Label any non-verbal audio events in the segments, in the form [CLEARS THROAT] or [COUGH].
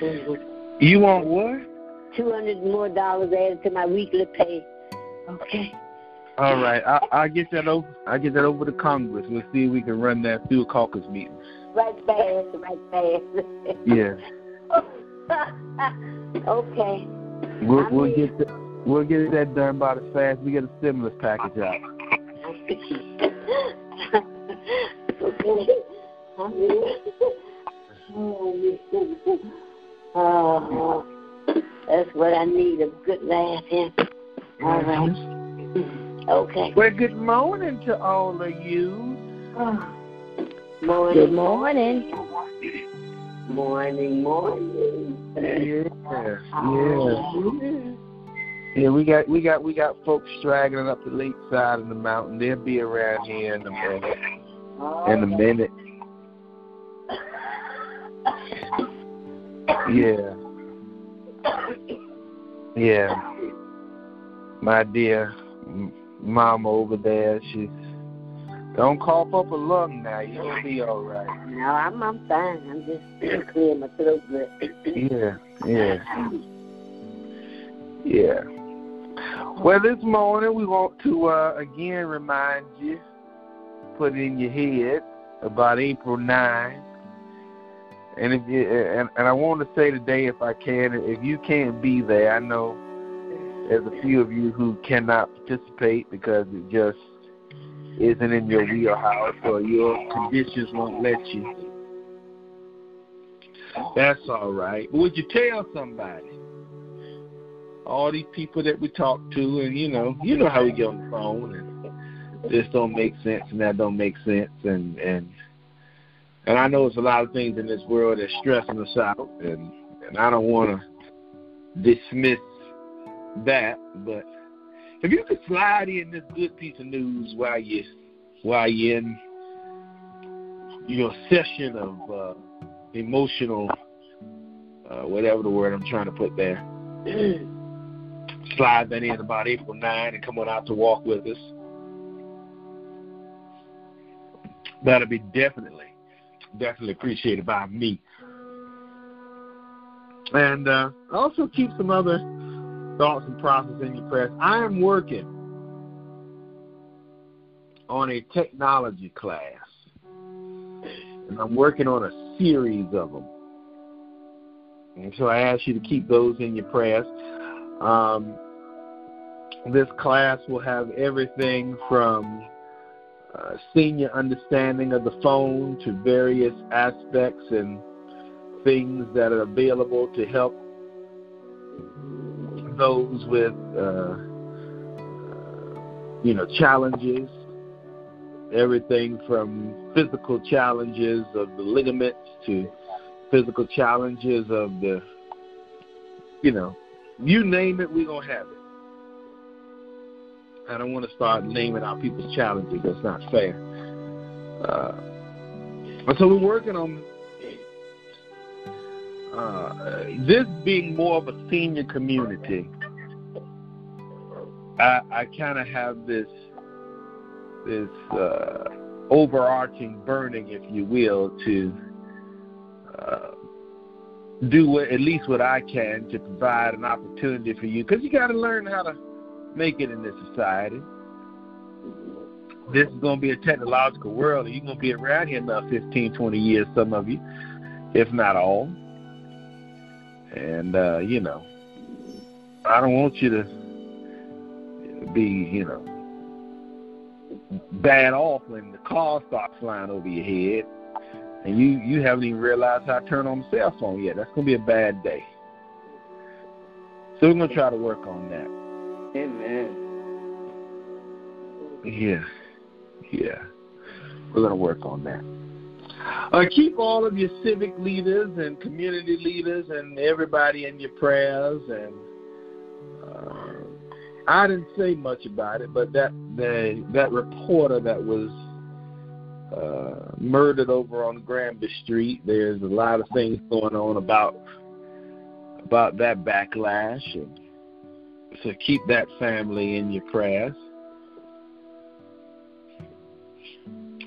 You want what? Two hundred more dollars added to my weekly pay. Okay. All right, I, I'll get that over. I'll get that over to Congress. We'll see if we can run that through a caucus meeting. Right fast, right fast. Yeah, [LAUGHS] okay. we'll, I we'll mean- get the, we'll get that done about as fast as we get a stimulus package out. [LAUGHS] okay. [LAUGHS] Oh, that's what I need, a good laugh, yeah. All right. Mm-hmm. Okay. Well, good morning to all of you. Uh, morning. Good morning. Morning, morning. Yeah, uh-huh. yeah. Yeah, we got we got we got folks straggling up the lake side of the mountain. They'll be around here in a minute. In a minute. Yeah. Yeah. My dear mama over there, she's don't cough up a lung now. You'll be all right. No, I'm I'm fine. I'm just clearing my throat good. Yeah, yeah, yeah. Well, this morning we want to uh, again remind you, put it in your head about April 9. And if you and, and I want to say today, if I can, if you can't be there, I know there's a few of you who cannot participate because it just isn't in your wheelhouse or your conditions won't let you. That's all right. Would you tell somebody? All these people that we talk to, and you know, you know how we get on the phone, and this don't make sense, and that don't make sense, and and and I know there's a lot of things in this world that's stressing us out, and and I don't want to dismiss that, but if you could slide in this good piece of news while you while you're in your session of uh, emotional, uh, whatever the word I'm trying to put there. [CLEARS THROAT] Slide that in about April 9 and come on out to walk with us. That'll be definitely, definitely appreciated by me. And uh, also keep some other thoughts and process in your prayers. I am working on a technology class and I'm working on a series of them. And so I ask you to keep those in your prayers. Um, this class will have everything from uh, senior understanding of the phone to various aspects and things that are available to help those with, uh, you know, challenges. Everything from physical challenges of the ligaments to physical challenges of the you know you name it we're gonna have it i don't want to start naming out people's challenges that's not fair. Uh, so we're working on uh, this being more of a senior community. I i kind of have this this uh, overarching burning, if you will, to uh, do what, at least what I can to provide an opportunity for you, because you got to learn how to make it in this society. This is going to be a technological world, and you're going to be around here another 15, 20 years, some of you, if not all. And, uh, you know, I don't want you to be, you know, bad off when the car starts flying over your head and you you haven't even realized how to turn on the cell phone yet. That's gonna be a bad day. So we're gonna try to work on that. Amen. Yeah. Yeah. We're gonna work on that. Uh, keep all of your civic leaders and community leaders and everybody in your prayers and uh, I didn't say much about it, but that the that reporter that was uh, murdered over on Granby Street, there's a lot of things going on about about that backlash, and so keep that family in your prayers.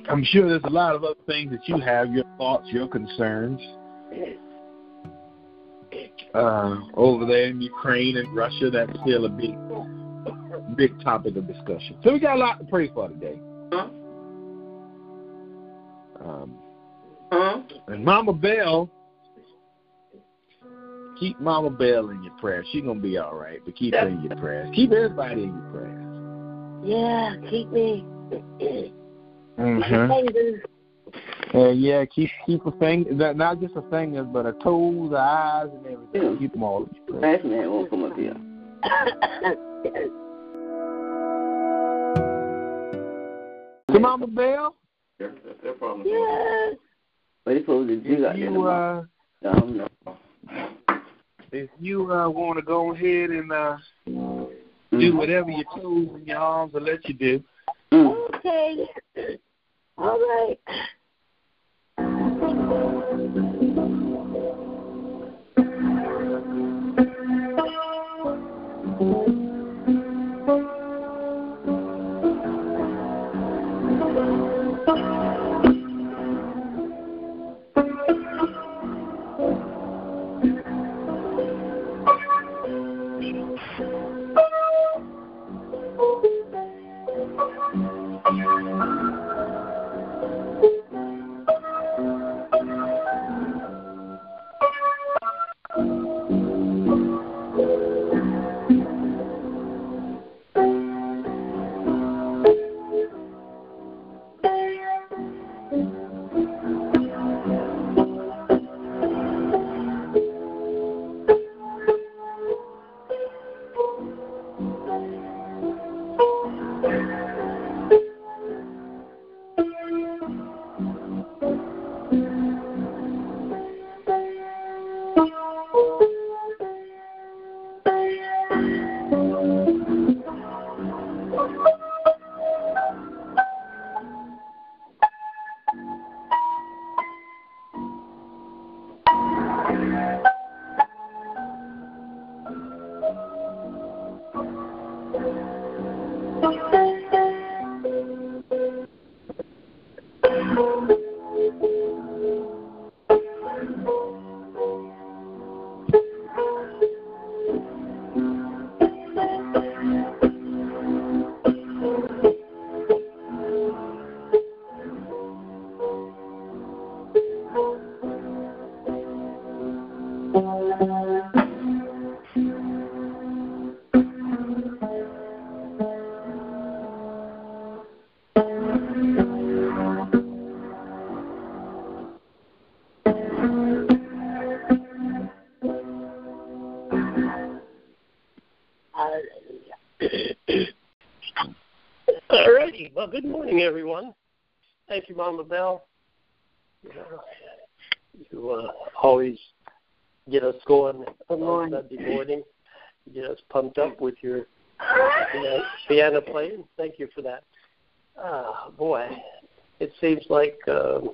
I'm sure there's a lot of other things that you have, your thoughts, your concerns. uh, over there in Ukraine and Russia. That's still a big, big topic of discussion. So we got a lot to pray for today. Um, and Mama Bell, keep Mama Bell in your prayers. She's gonna be all right, but keep her in your prayers. Keep everybody in your prayers. Yeah, keep me. Mm-hmm. And yeah, keep keep a finger, not just a finger, but a toes, the eyes, and everything. Yeah. Keep them all in your prayers. Last man won't come up here. So Mama Bell, That's their problem. yes. What they supposed to do if you tomorrow? uh, I don't know. If you uh want to go ahead and uh do Mhm. whatever your toes and your arms will let you do. Mm. Okay. All right. Good morning, everyone. Thank you, Mama Bell. You uh, always get us going Good on morning. Sunday morning. Get us pumped up with your piano, piano playing. Thank you for that. Ah, boy, it seems like um,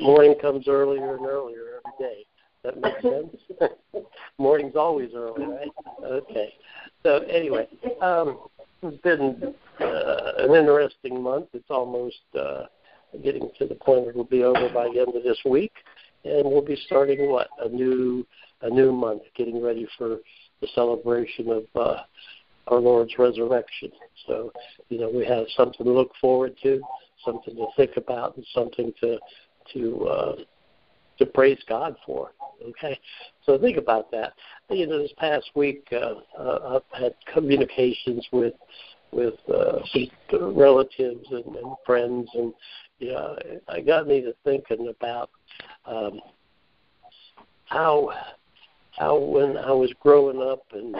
morning comes earlier and earlier every day. That makes sense. [LAUGHS] Morning's always early, right? Okay. So anyway, um, it's been uh, an interesting month. It's almost uh, getting to the point it'll be over by the end of this week, and we'll be starting what a new a new month, getting ready for the celebration of uh, our Lord's resurrection. So you know we have something to look forward to, something to think about, and something to to uh, to praise God for. Okay, so think about that. You know, this past week uh, uh, I've had communications with with uh, some relatives and, and friends, and you know, I got me to thinking about um, how how when I was growing up and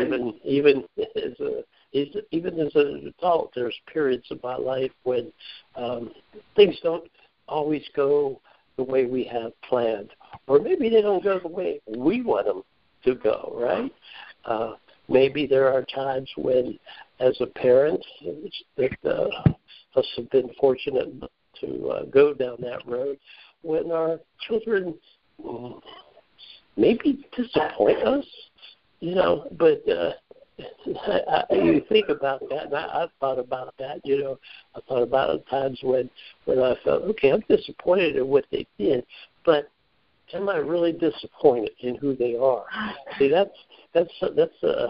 even even as a even as an adult, there's periods of my life when um, things don't always go the way we have planned, or maybe they don't go the way we want them to go. Right? Uh, maybe there are times when, as a parent, that uh, us have been fortunate to uh, go down that road, when our children mm, maybe disappoint us, you know. But uh, I, I, you think about that, and I, I've thought about that. You know, I thought about times when when I felt okay, I'm disappointed in what they did, but am I really disappointed in who they are? See, that's that's that's a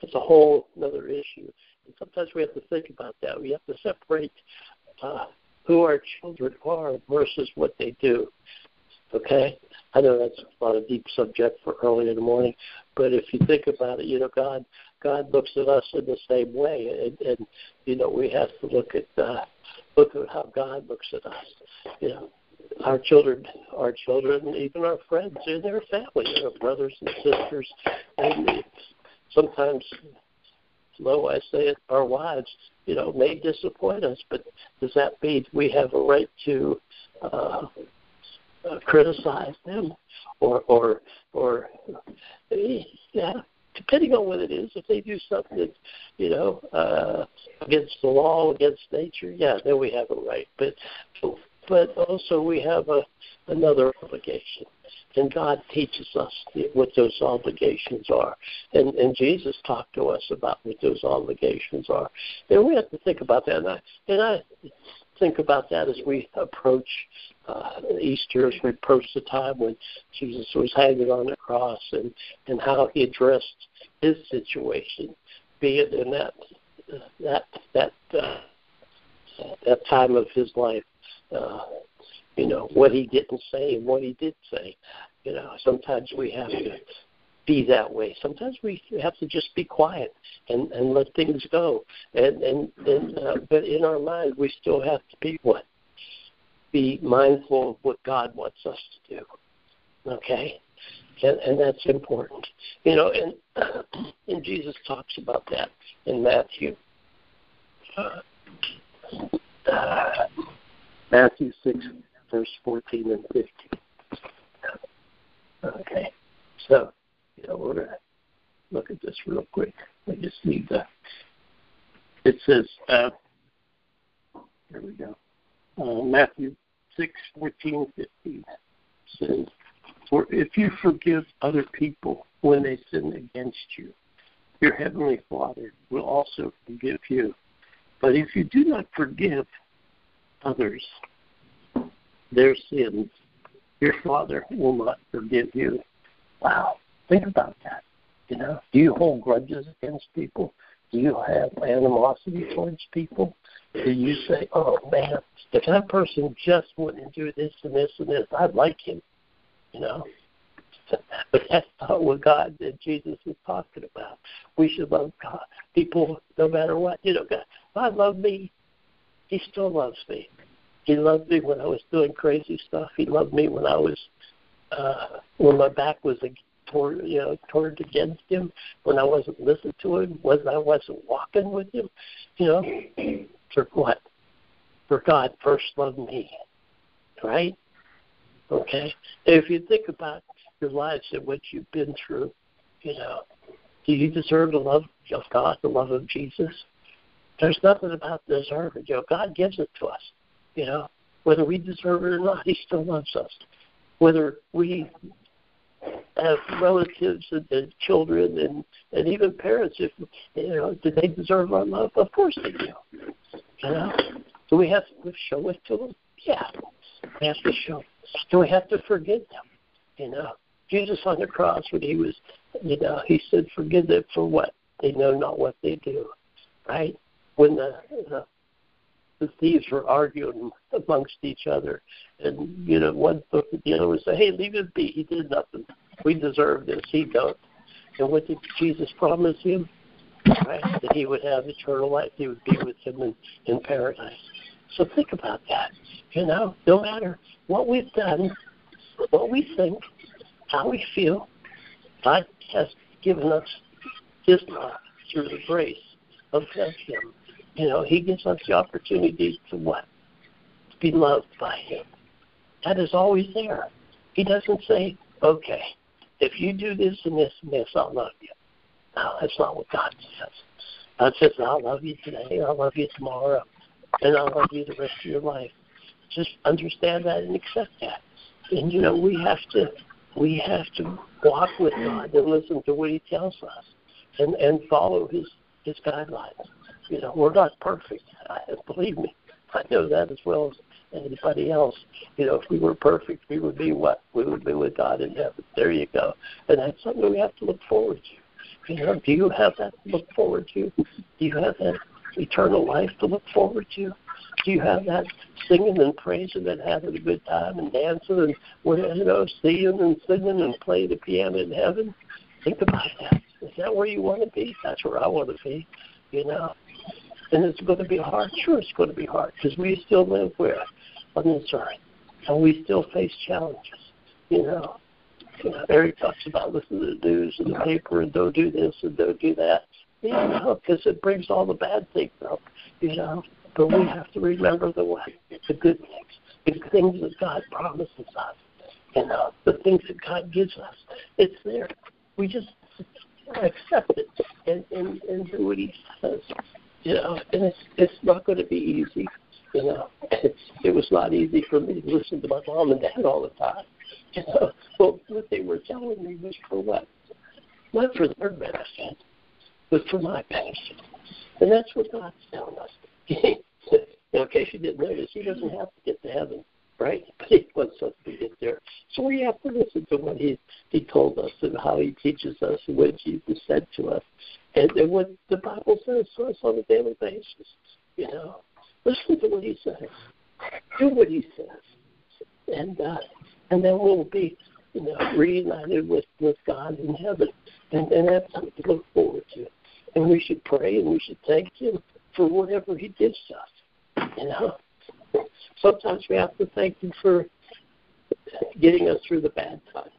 that's a whole another issue. And sometimes we have to think about that. We have to separate uh, who our children are versus what they do. Okay, I know that's a deep subject for early in the morning, but if you think about it, you know, God God looks at us in the same way, and, and you know, we have to look at uh, look at how God looks at us. You know, our children, our children, even our friends, they're their family, they're brothers and sisters, and sometimes, low I say it, our wives, you know, may disappoint us, but does that mean we have a right to uh, uh, criticize them, or or or yeah, depending on what it is, if they do something that's, you know, uh, against the law, against nature, yeah, then we have a right. But but also we have a another obligation. And God teaches us what those obligations are. And, and Jesus talked to us about what those obligations are. And we have to think about that. And I, and I think about that as we approach uh, Easter, as we approach the time when Jesus was hanging on the cross and, and how he addressed his situation, be it in that that that uh, that time of his life. Uh, you know what he didn't say and what he did say. You know, sometimes we have to be that way. Sometimes we have to just be quiet and and let things go. And and and uh, but in our mind, we still have to be what? Be mindful of what God wants us to do. Okay, and and that's important. You know, and [CLEARS THROAT] and Jesus talks about that in Matthew. Uh, uh, Matthew six, verse fourteen and fifteen. Okay, so you know, we're gonna look at this real quick. I just need to. It says, uh, here we go. Uh, Matthew six fourteen fifteen says, "For if you forgive other people when they sin against you, your heavenly Father will also forgive you. But if you do not forgive others their sins, your Father will not forgive you." Wow. Think about that. You know, do you hold grudges against people? Do you have animosity towards people? Do you say, "Oh man, if that person just wouldn't do this and this and this, I'd like him," you know? [LAUGHS] But that's not what God and Jesus is talking about. We should love God, people no matter what. You know, God, God loved me. He still loves me. He loved me when I was doing crazy stuff. He loved me when I was uh, when my back was toward you know turned against him when I wasn't listening to him, when I wasn't walking with him, you know, for what? For God first loved me, right? Okay. If you think about your lives and what you've been through, you know, do you deserve the love of God, the love of Jesus? There's nothing about deserving. You know, God gives it to us. You know, whether we deserve it or not, He still loves us. Whether we have relatives and, and children and and even parents if you know do they deserve our love? Of course they do. You know? Do we have to show it to them yeah. We have to show do we have to forgive them? You know? Jesus on the cross when he was you know he said forgive them for what? They know not what they do. Right? When the, the the thieves were arguing amongst each other. And, you know, one looked the other and said, Hey, leave it be. He did nothing. We deserve this. He don't. And what did Jesus promise him? Right? That he would have eternal life. He would be with him in, in paradise. So think about that. You know, no matter what we've done, what we think, how we feel, God has given us His love through the grace of Him you know, he gives us the opportunity to what? To be loved by him. That is always there. He doesn't say, okay, if you do this and this and this, I'll love you. No, that's not what God says. God says, I'll love you today, I'll love you tomorrow, and I'll love you the rest of your life. Just understand that and accept that. And you know, we have to we have to walk with God and listen to what He tells us, and and follow His His guidelines. You know, we're not perfect. Believe me, I know that as well as anybody else. You know, if we were perfect, we would be what? We would be with God in heaven. There you go. And that's something we have to look forward to. You know, do you have that to look forward to? Do you have that eternal life to look forward to? Do you have that singing and praising and having a good time and dancing and you know, seeing and singing and playing the piano in heaven? Think about that. Is that where you want to be? That's where I want to be. You know, and it's going to be hard. Sure, it's going to be hard because we still live where on this earth, and we still face challenges. You know, you know Eric talks about listening to the news and the paper and don't do this and don't do that. You know, because it brings all the bad things up. You know, but we have to remember the what, the good things, the things that God promises us. You know, the things that God gives us. It's there. We just accept it and, and, and do what He says. You know, and it's it's not going to be easy. [LAUGHS] You know, [LAUGHS] it was not easy for me to listen to my mom and dad all the time. [LAUGHS] You know, well, what they were telling me was for what? Not for their benefit, but for my benefit. And that's what God's telling us. in case you didn't notice, He doesn't have to get to heaven, right? But He wants us to get there. So we have to listen to what He He told us and how He teaches us and what Jesus said to us, and, and what the Bible says to us on a daily basis. You know, listen to what He says, do what He says, and uh, and then we'll be you know reunited with with God in heaven, and and have something to look forward to. And we should pray and we should thank Him for whatever He to us. You know, sometimes we have to thank Him for getting us through the bad times.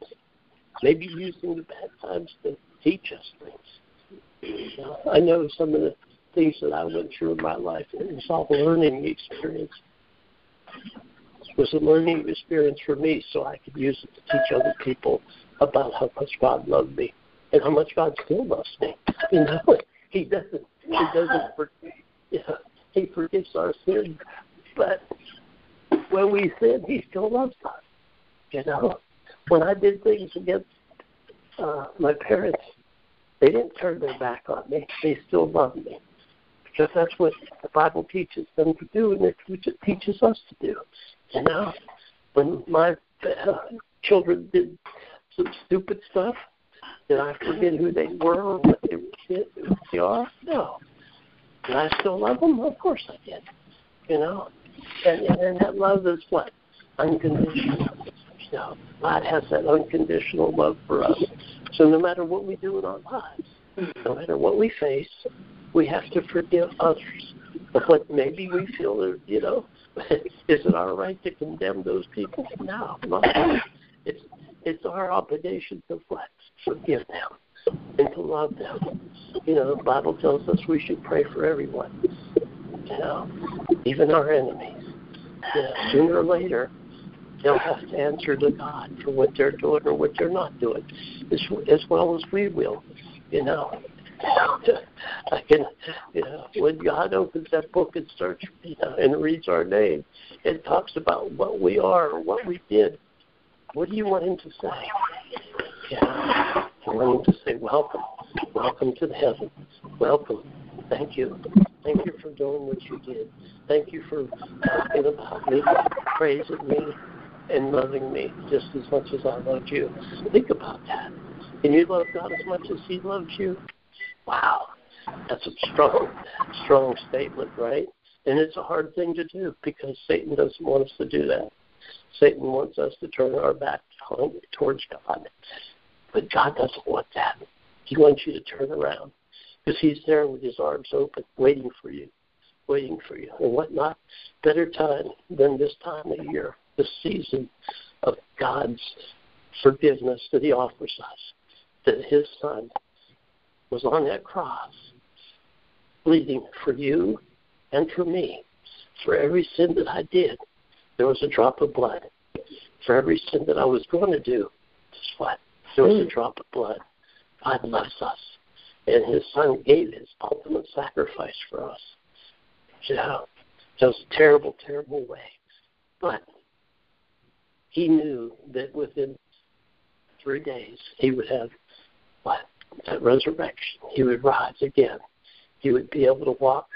Maybe using the bad times to teach us things. You know, I know some of the things that I went through in my life, and it's all a learning experience. It was a learning experience for me, so I could use it to teach other people about how much God loved me and how much God still loves me. You know, [LAUGHS] He doesn't. He doesn't yeah, he forgives our sins, but when we sin, he still loves us. You know, when I did things against uh, my parents, they didn't turn their back on me. They still loved me because that's what the Bible teaches them to do, and it teaches us to do. You know, when my uh, children did some stupid stuff, did I forget who they were or what they, who they are? No. Did I still love them? Of course I did. You know, and and that love is what unconditional. You know, God has that unconditional love for us. So no matter what we do in our lives, no matter what we face, we have to forgive others. But maybe we feel you know, [LAUGHS] is it our right to condemn those people? No, not it's it's our obligation to what? Forgive them and to love them. You know, the Bible tells us we should pray for everyone. You know, even our enemies. You know, sooner or later, they'll have to answer to God for what they're doing or what they're not doing, as, as well as we will. You know, [LAUGHS] I can, you know, when God opens that book and starts, you know, and reads our name, it talks about what we are what we did. What do you want him to say? Yeah. I want him to say, Welcome. Welcome to the heavens. Welcome. Thank you. Thank you for doing what you did. Thank you for talking about me, praising me, and loving me just as much as I loved you. Think about that. Can you love God as much as He loves you? Wow. That's a strong, strong statement, right? And it's a hard thing to do because Satan doesn't want us to do that. Satan wants us to turn our back towards God. But God doesn't want that. He wants you to turn around because He's there with His arms open, waiting for you, waiting for you. And what not better time than this time of year, this season of God's forgiveness that He offers us, that His Son was on that cross, bleeding for you and for me, for every sin that I did. There was a drop of blood. For every sin that I was going to do, just what? There was a hmm. drop of blood. God loves us. And his son gave his ultimate sacrifice for us. You know, it was a terrible, terrible way. But he knew that within three days he would have what? That resurrection. He would rise again. He would be able to walk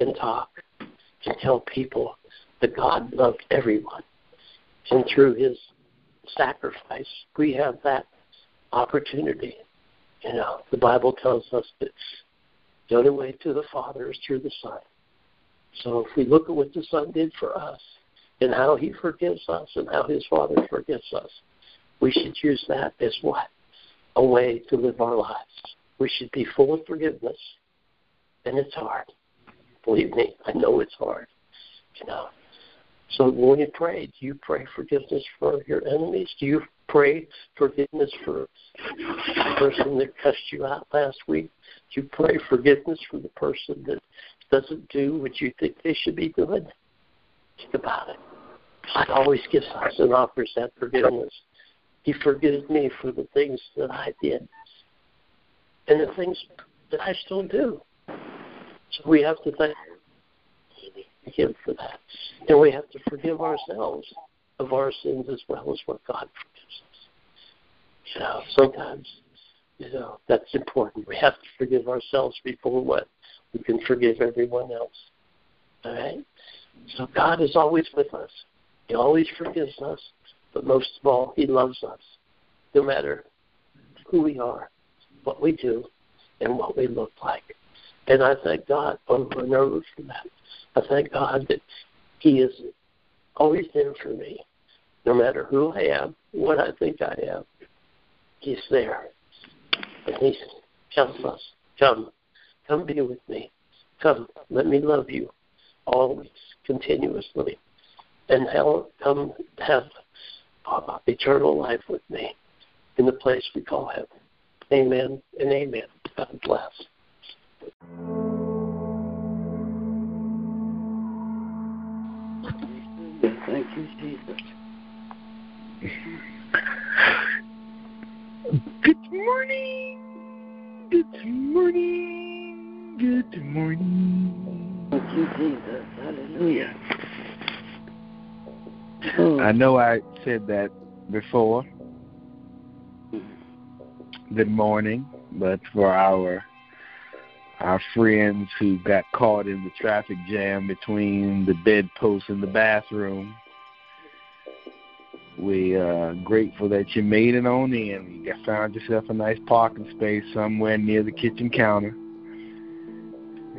and talk and tell people that God loved everyone. And through his sacrifice, we have that opportunity. You know, the Bible tells us that the only way to the Father is through the Son. So if we look at what the Son did for us and how he forgives us and how his Father forgives us, we should use that as what? A way to live our lives. We should be full of forgiveness. And it's hard. Believe me, I know it's hard. You know. So when you pray, do you pray forgiveness for your enemies? Do you pray forgiveness for the person that cussed you out last week? Do you pray forgiveness for the person that doesn't do what you think they should be doing? Think about it. God always gives us and offers that forgiveness. He forgives me for the things that I did and the things that I still do. So we have to thank Him for that. And we have to forgive ourselves of our sins as well as what God forgives us. You know, sometimes, you know, that's important. We have to forgive ourselves before what? We can forgive everyone else. All right? So God is always with us. He always forgives us, but most of all, He loves us, no matter who we are, what we do, and what we look like. And I thank God over and over for that. I thank God that He is always there for me, no matter who I am, what I think I am. He's there. And He tells us, Come, come be with me. Come, let me love you always, continuously. And come have uh, eternal life with me in the place we call heaven. Amen and amen. God bless. Thank you, Jesus. Good morning. Good morning. Good morning. Thank you, Jesus. Hallelujah. Oh. I know I said that before. Good morning, but for our our friends who got caught in the traffic jam between the bedpost and the bathroom. We are uh, grateful that you made it on in. You found yourself a nice parking space somewhere near the kitchen counter,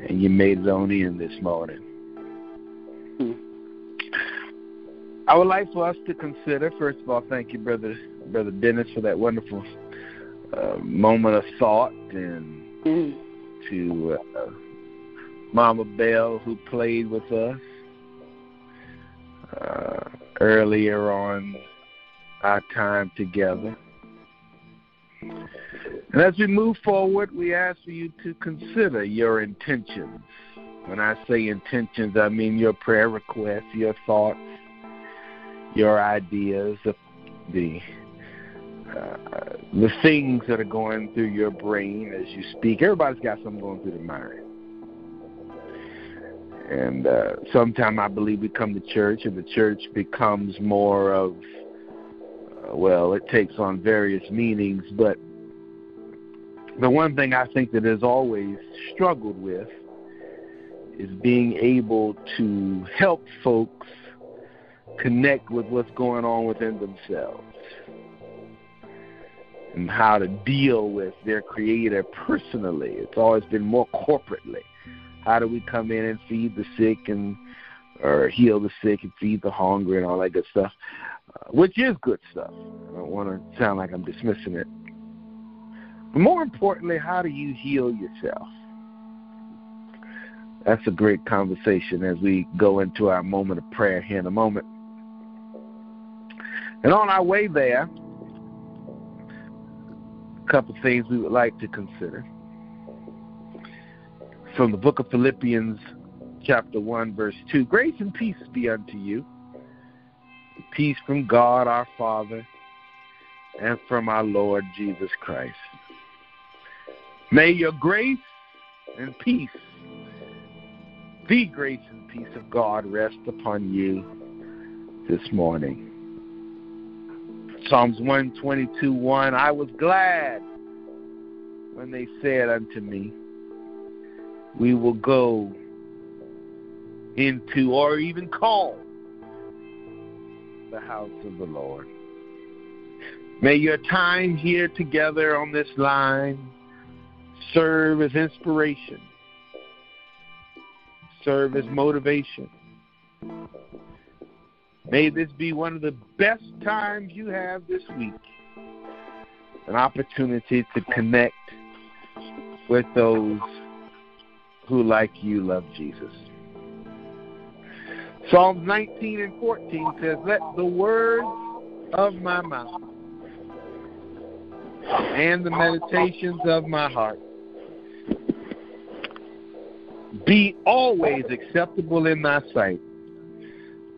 and you made it on in this morning. I would like for us to consider, first of all, thank you, brother, brother Dennis, for that wonderful uh, moment of thought and. Mm to uh, Mama Bell, who played with us uh, earlier on our time together. And as we move forward, we ask for you to consider your intentions. When I say intentions, I mean your prayer requests, your thoughts, your ideas, the uh, the things that are going through your brain as you speak. Everybody's got something going through their mind. And uh, sometimes I believe we come to church and the church becomes more of, uh, well, it takes on various meanings, but the one thing I think that has always struggled with is being able to help folks connect with what's going on within themselves and how to deal with their creator personally. It's always been more corporately. How do we come in and feed the sick and or heal the sick and feed the hungry and all that good stuff, uh, which is good stuff. I don't want to sound like I'm dismissing it. But more importantly, how do you heal yourself? That's a great conversation as we go into our moment of prayer here in a moment. And on our way there, a couple things we would like to consider. From the book of Philippians, chapter 1, verse 2 Grace and peace be unto you. Peace from God our Father and from our Lord Jesus Christ. May your grace and peace, the grace and peace of God, rest upon you this morning. Psalms 122 1 I was glad when they said unto me, We will go into or even call the house of the Lord. May your time here together on this line serve as inspiration, serve as motivation. May this be one of the best times you have this week an opportunity to connect with those who, like you, love Jesus. Psalms 19 and 14 says, Let the words of my mouth and the meditations of my heart be always acceptable in thy sight,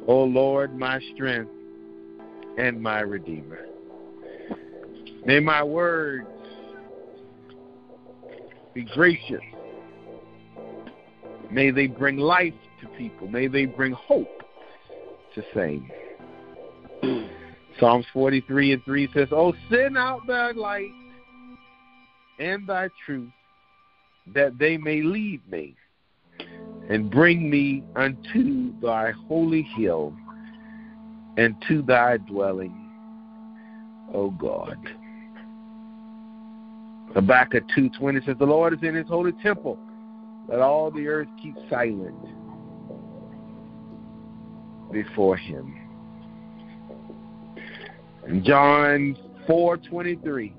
O Lord, my strength and my redeemer. May my words be gracious. May they bring life to people. May they bring hope to same. Psalms 43 and 3 says, Oh, send out thy light and thy truth, that they may lead me and bring me unto thy holy hill and to thy dwelling, O God. Habakkuk 2.20 says, The Lord is in his holy temple. Let all the earth keep silent before him. In John 4.23,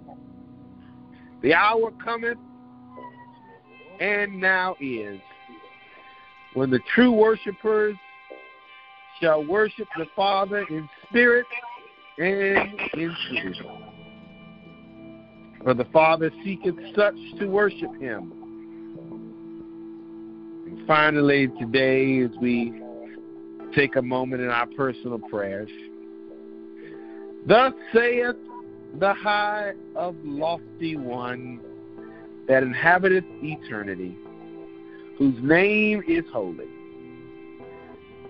The hour cometh, and now is, when the true worshipers shall worship the Father in spirit and in truth. For the Father seeketh such to worship him. And finally, today, as we take a moment in our personal prayers, thus saith the high of lofty one that inhabiteth eternity, whose name is holy.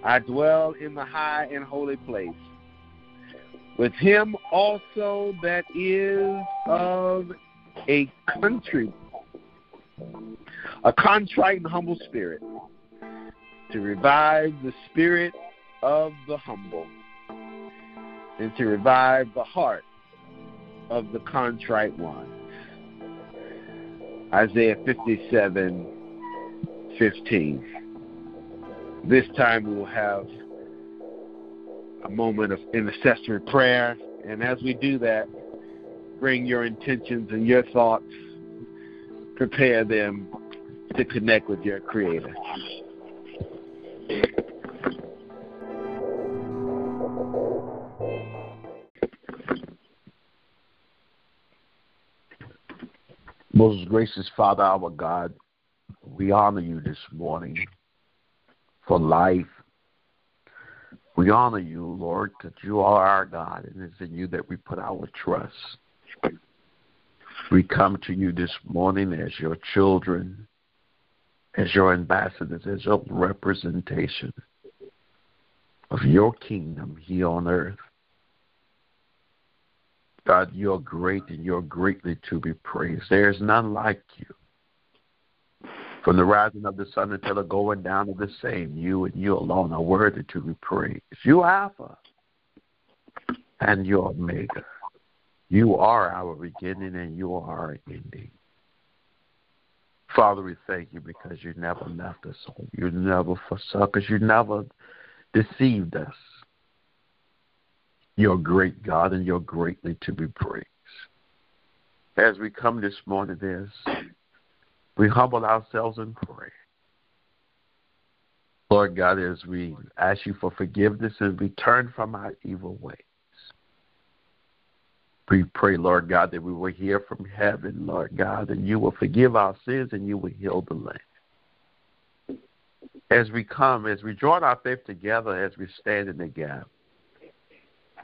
I dwell in the high and holy place with him also that is of a country, a contrite and humble spirit, to revive the spirit of the humble, and to revive the heart of the contrite one. Isaiah 57 15. This time we will have a moment of intercessory prayer. And as we do that, bring your intentions and your thoughts, prepare them to connect with your Creator. Most gracious Father, our God, we honor you this morning for life. We honor you, Lord, that you are our God, and it's in you that we put our trust. We come to you this morning as your children, as your ambassadors, as your representation of your kingdom here on earth. God, you're great and you're greatly to be praised. There is none like you. From the rising of the sun until the going down of the same, you and you alone are worthy to be praised. You Alpha and you Omega. You are our beginning and you are our ending. Father, we thank you because you never left us. You never forsook us. You never deceived us. You're great, God, and you're greatly to be praised. As we come this morning, there's we humble ourselves and pray. Lord God, as we ask you for forgiveness and we turn from our evil ways. We pray, Lord God, that we will hear from heaven, Lord God, and you will forgive our sins and you will heal the land. As we come, as we join our faith together, as we stand in the gap,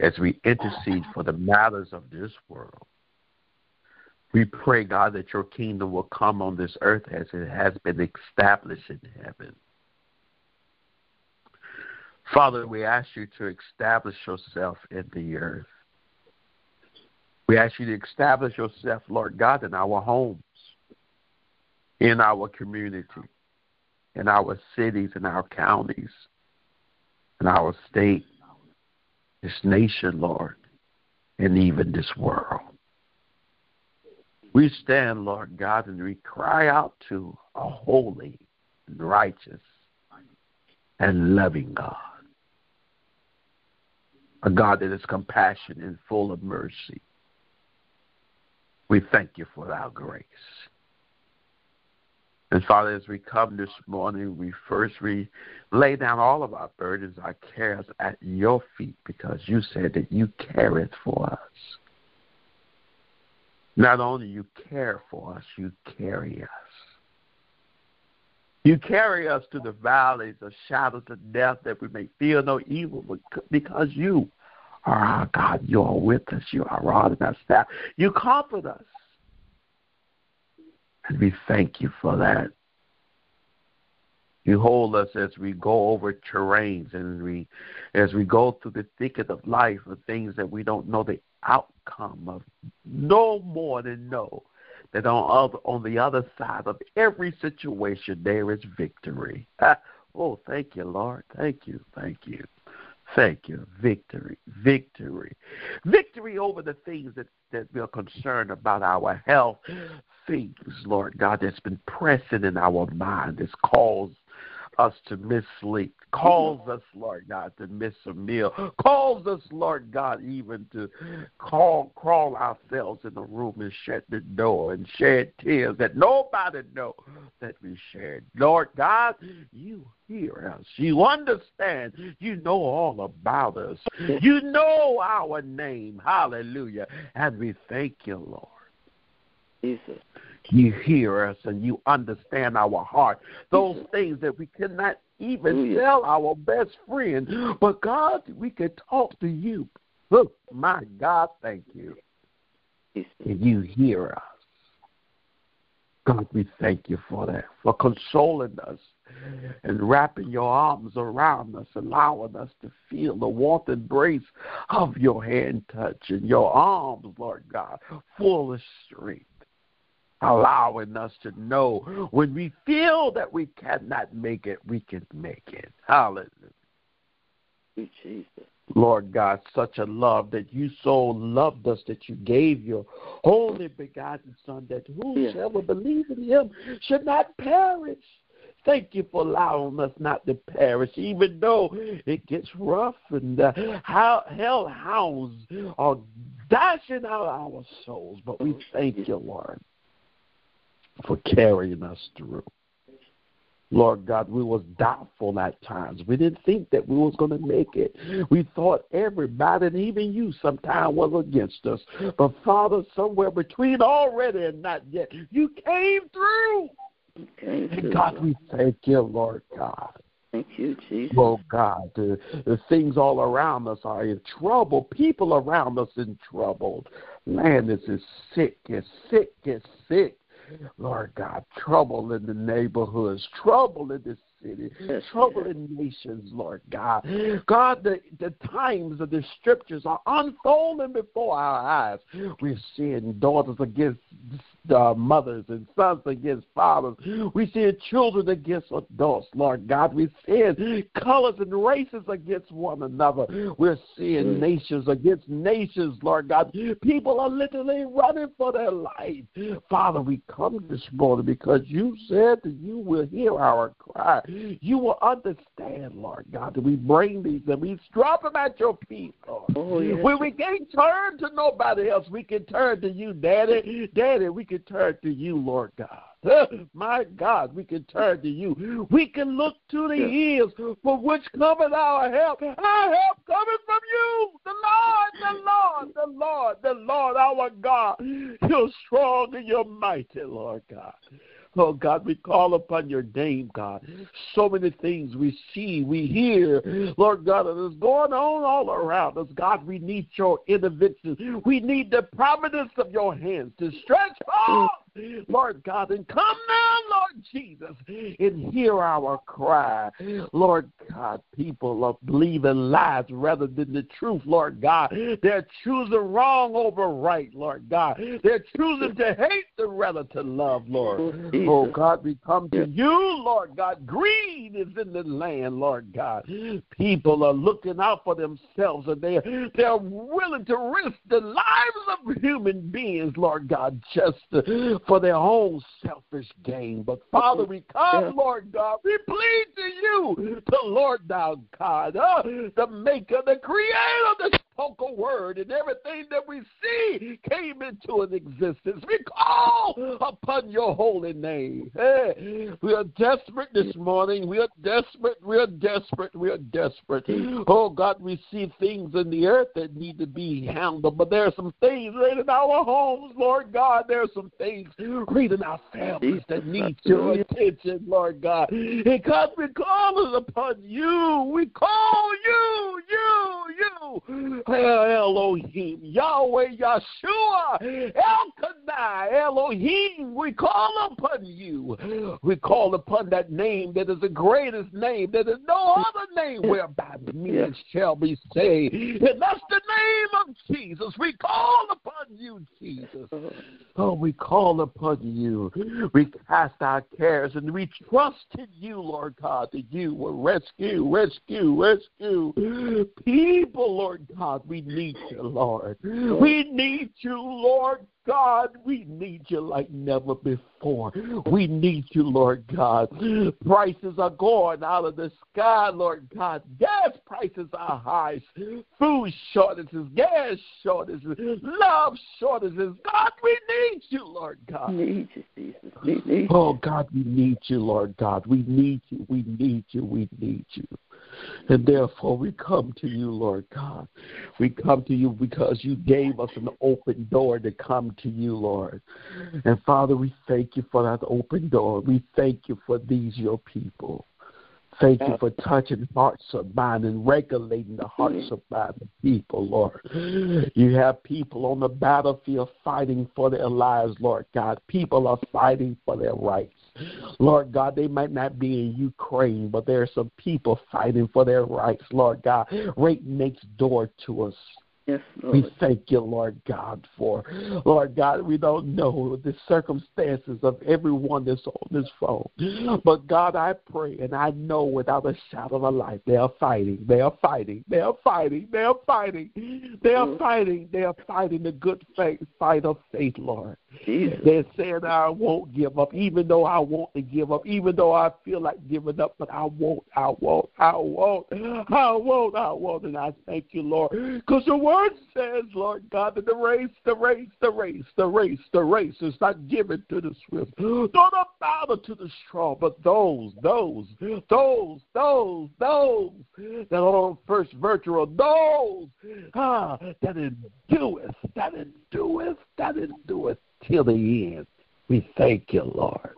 as we intercede for the matters of this world. We pray, God, that your kingdom will come on this earth as it has been established in heaven. Father, we ask you to establish yourself in the earth. We ask you to establish yourself, Lord God, in our homes, in our community, in our cities, in our counties, in our state, this nation, Lord, and even this world. We stand, Lord God, and we cry out to a holy righteous and loving God. A God that is compassionate and full of mercy. We thank you for our grace. And Father, as we come this morning, we first we lay down all of our burdens, our cares at your feet, because you said that you care it for us. Not only you care for us, you carry us. You carry us to the valleys of shadows of death that we may fear no evil because you are our God. You are with us. You are rod and our staff. You comfort us. And we thank you for that. You hold us as we go over terrains and we as we go through the thicket of life of things that we don't know the outcome of. No more than know that on other, on the other side of every situation there is victory. [LAUGHS] oh, thank you, Lord. Thank you. Thank you. Thank you. Victory. Victory. Victory over the things that, that we are concerned about our health. Things, Lord God, that's been pressing in our mind, that's caused us to miss sleep, calls us, Lord God, to miss a meal, calls us, Lord God, even to call, crawl ourselves in the room and shut the door and shed tears that nobody know that we shared. Lord God, you hear us. You understand. You know all about us. You know our name. Hallelujah. And we thank you, Lord. Jesus. You hear us and you understand our heart. Those things that we cannot even tell our best friend. But God, we can talk to you. Look, my God, thank you. And you hear us. God, we thank you for that, for consoling us and wrapping your arms around us, allowing us to feel the warmth and embrace of your hand touch and your arms, Lord God, full of strength allowing us to know when we feel that we cannot make it, we can make it. Hallelujah. Jesus. Lord God, such a love that you so loved us that you gave your only begotten Son, that whosoever yes. believes in him should not perish. Thank you for allowing us not to perish, even though it gets rough and how hell hounds are dashing out our souls. But we thank you, Lord for carrying us through. Lord God, we was doubtful at times. We didn't think that we was going to make it. We thought everybody, and even you, sometime was against us. But Father, somewhere between already and not yet, you came through. Came and God, we thank you, Lord God. Thank you, Jesus. Oh God, the, the things all around us are in trouble. People around us in trouble. Land is sick, is sick, is sick. Lord God, trouble in the neighborhoods, trouble in the city, trouble in nations, Lord God. God, the, the times of the scriptures are unfolding before our eyes. We're seeing daughters against uh, mothers and sons against fathers. We see children against adults, Lord God. We see colors and races against one another. We're seeing mm. nations against nations, Lord God. People are literally running for their life. Father, we come this morning because you said that you will hear our cry. You will understand, Lord God, that we bring these and we drop them at your feet, Lord. Oh, yes. When we can't turn to nobody else, we can turn to you, Daddy. Daddy, we can turn to you, Lord God. [LAUGHS] My God, we can turn to you. We can look to the hills for which cometh our help. Our help coming from you, the Lord, the Lord, the Lord, the Lord, our God. You're strong and you're mighty, Lord God. Oh God, we call upon your name, God. So many things we see, we hear, Lord God, it is going on all around us. God, we need your intervention. We need the providence of your hands to stretch forth, Lord God, and come now, Lord Jesus, and hear our cry. Lord God, people are believing lies rather than the truth, Lord God. They're choosing wrong over right, Lord God. They're choosing to hate the rather to love, Lord. Oh God, we come to you, Lord God. Greed is in the land, Lord God. People are looking out for themselves and they're they're willing to risk the lives of human beings, Lord God, just uh, for their own selfish gain. But Father, we come, Lord God, we plead to you, the Lord thou God, uh, the maker, the creator, the spoken word, and everything that we see came into an existence. We call upon your holy name. Hey, we are desperate this morning. We are desperate. We are desperate. We are desperate. Oh God, we see things in the earth that need to be handled, but there are some things right in our homes, Lord God. There are some things right in our families that need your attention, Lord God. God, we call upon you. We call you, you, you. Elohim, Yahweh, Yeshua, El Shaddai, Elohim, we call upon you. We call upon that name that is the greatest name. There is no other name whereby men shall be saved. And that's the name of Jesus. We call upon you, Jesus. Oh, we call upon you. We cast our cares and we trust in you, Lord God, that you will rescue, rescue, rescue people, Lord God. We need you, Lord. We need you, Lord God, we need you like never before. We need you, Lord God. Prices are going out of the sky, Lord God. Gas prices are high. Food shortages, gas shortages, love shortages. God, we need you, Lord God. We need you, Jesus. We need Oh, God, we need you, Lord God. We need you. We need you. We need you. And therefore, we come to you, Lord God. We come to you because you gave us an open door to come to you, Lord. And Father, we thank you for that open door. We thank you for these, your people. Thank you for touching hearts of mine and regulating the hearts of mine people, Lord. You have people on the battlefield fighting for their lives, Lord God. People are fighting for their rights. Lord God, they might not be in Ukraine, but there are some people fighting for their rights, Lord God, right next door to us. Yes, We thank you, Lord God, for Lord God. We don't know the circumstances of everyone that's on this phone, but God, I pray and I know without a shadow of a light, they are fighting. They are fighting. They are fighting. They are fighting. They are Mhm. fighting. They are fighting the good faith, fight of faith, Lord. Jesus. They're saying I won't give up, even though I want to give up, even though I feel like giving up, but I won't, I won't, I won't, [GASPS] I won't, I won't. And I thank you, Lord, because the word says, Lord God, that the race, the race, the race, the race, the race is not given to the swift, [GASPS] nor the battle to the strong, but those, those, those, those, those that are on first virtual, those ah, that endureth, that endureth, that endureth till the end. We thank you, Lord.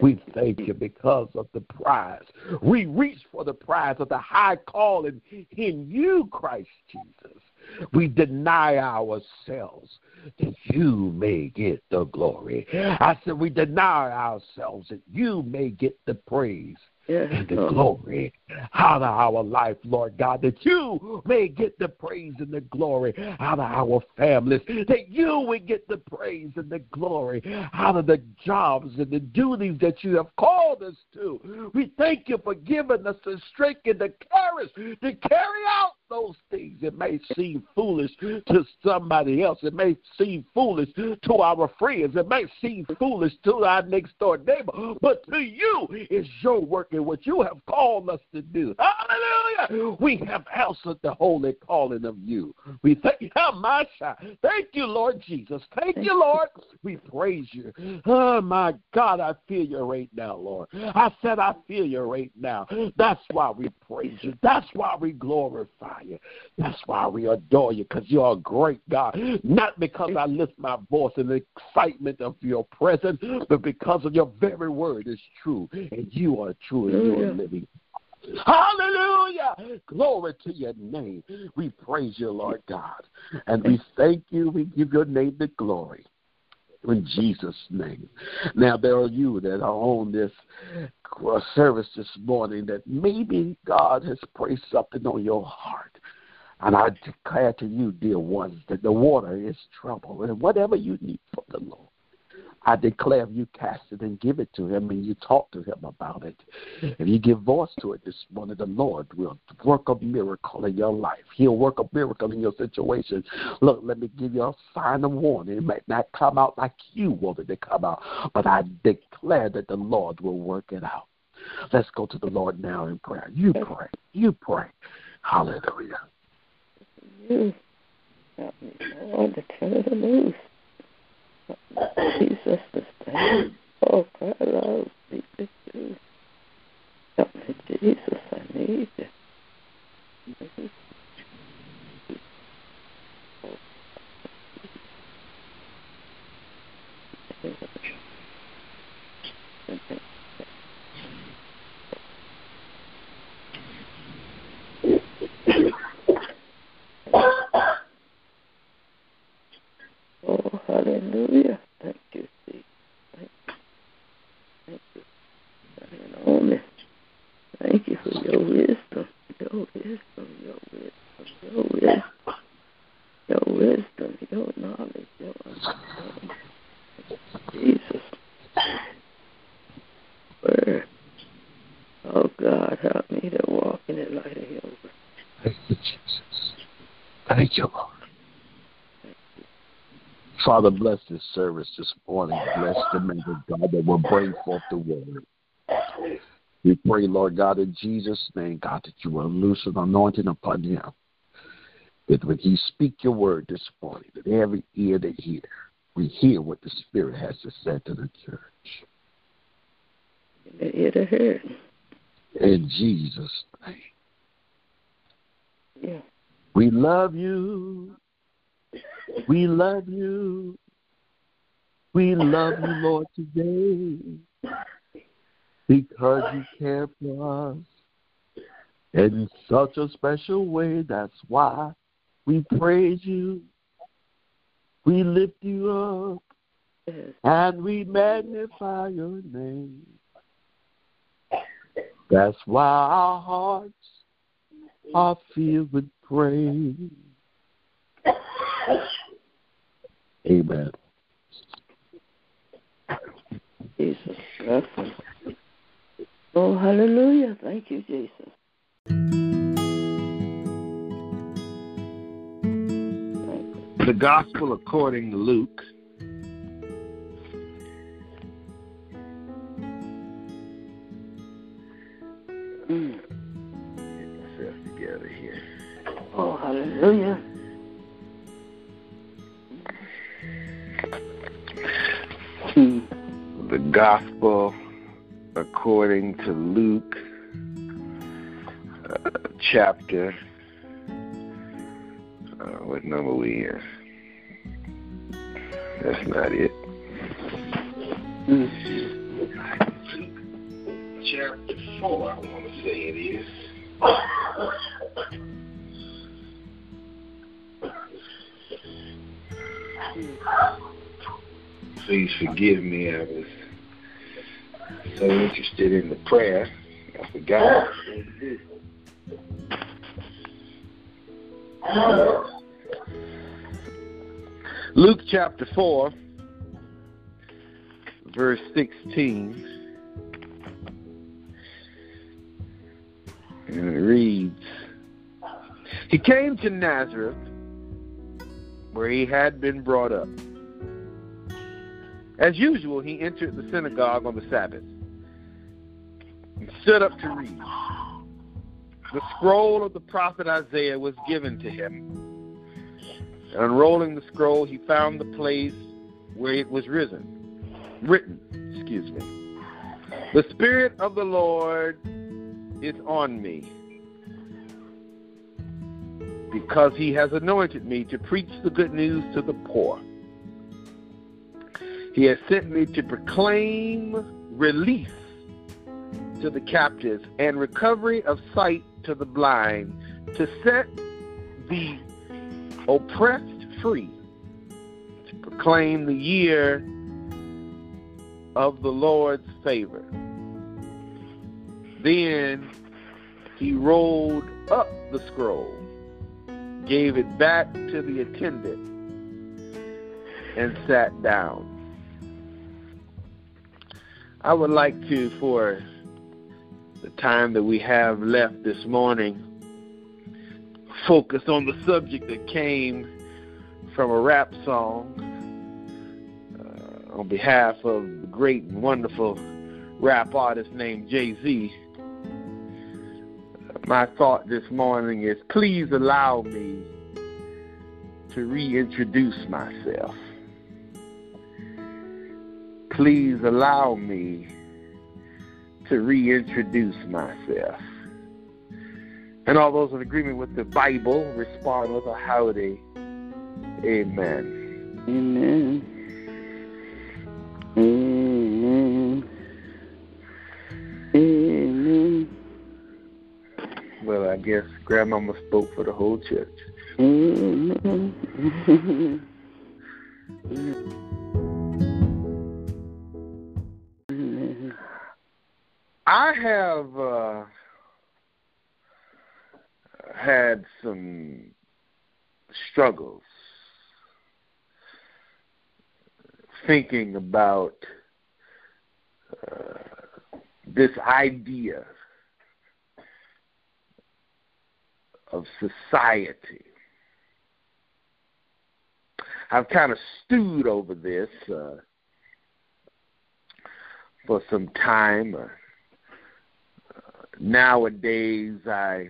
We thank you because of the prize. We reach for the prize of the high calling in you, Christ Jesus. We deny ourselves that you may get the glory. I said, we deny ourselves that you may get the praise Yes, and the Lord. glory out of our life, Lord God, that you may get the praise and the glory out of our families, that you would get the praise and the glory out of the jobs and the duties that you have called us to. We thank you for giving us the strength and the courage to carry out those things. It may seem foolish to somebody else. It may seem foolish to our friends. It may seem foolish to our next door neighbor. But to you, it's your work and what you have called us to do. Hallelujah. We have answered the holy calling of you. We thank you, ah, Masha. Thank you, Lord Jesus. Thank you, Lord. We praise you. Oh, my God, I feel you right now, Lord. I said I feel you right now. That's why we praise you. That's why we glorify you. That's why we adore you, because you're a great God. Not because I lift my voice in the excitement of your presence, but because of your very word is true, and you are true you are Hallelujah. Hallelujah. Glory to your name. We praise you, Lord God. And we thank you. We give your name the glory. In Jesus' name. Now, there are you that are on this uh, service this morning that maybe God has placed something on your heart. And I declare to you, dear ones, that the water is trouble. And whatever you need from the Lord, I declare if you cast it and give it to him and you talk to him about it, if you give voice to it this morning, the Lord will work a miracle in your life. He'll work a miracle in your situation. Look, let me give you a sign of warning. It might not come out like you wanted it to come out, but I declare that the Lord will work it out. Let's go to the Lord now in prayer. You pray. You pray. Hallelujah. You help me, Lord, to turn it loose. Jesus, stand. Oh, God, speak the truth. Help me, Jesus, I need you. Oh, hallelujah. Thank you, Jesus. Thank you. Thank you. Turning on me. Thank you for your wisdom. Your wisdom, your wisdom, your wisdom. Your wisdom, your knowledge, your understanding. Jesus. Word. Oh God, help me to walk in the light of your word. Thank you, Jesus. Thank you, Lord. Father, bless this service this morning. Bless the man of God that will bring forth the word. We pray, Lord God, in Jesus' name, God, that you will loose an anointing upon him. That when he speak your word this morning, that every ear that hear, we hear what the Spirit has to say to the church. Ear to hear. In Jesus' name. Yeah. We love you. We love you. We love you, Lord, today because you care for us in such a special way. That's why we praise you. We lift you up and we magnify your name. That's why our hearts are filled with praise. Amen. Jesus. Bless. Oh, hallelujah. Thank you, Jesus. The Gospel according to Luke. Mm. Get myself together here. Oh, hallelujah. Gospel according to Luke, uh, chapter. Uh, what number we in? That's not it. Mm. Chapter four, I want to say it is. Please forgive me. I was so interested in the prayer, I forgot. Luke chapter 4, verse 16. And it reads He came to Nazareth, where he had been brought up. As usual, he entered the synagogue on the Sabbath and stood up to read. The scroll of the prophet Isaiah was given to him. And unrolling the scroll, he found the place where it was risen, written. Excuse me. The Spirit of the Lord is on me, because he has anointed me to preach the good news to the poor. He has sent me to proclaim release to the captives and recovery of sight to the blind, to set the oppressed free, to proclaim the year of the Lord's favor. Then he rolled up the scroll, gave it back to the attendant, and sat down. I would like to, for the time that we have left this morning, focus on the subject that came from a rap song uh, on behalf of the great and wonderful rap artist named Jay Z. My thought this morning is please allow me to reintroduce myself. Please allow me to reintroduce myself. And all those in agreement with the Bible respond with a howdy. Amen. Amen. Amen. Amen. Well, I guess Grandmama spoke for the whole church. Amen. Amen. [LAUGHS] [LAUGHS] I have uh, had some struggles thinking about uh, this idea of society. I've kind of stewed over this uh, for some time. Uh, nowadays, I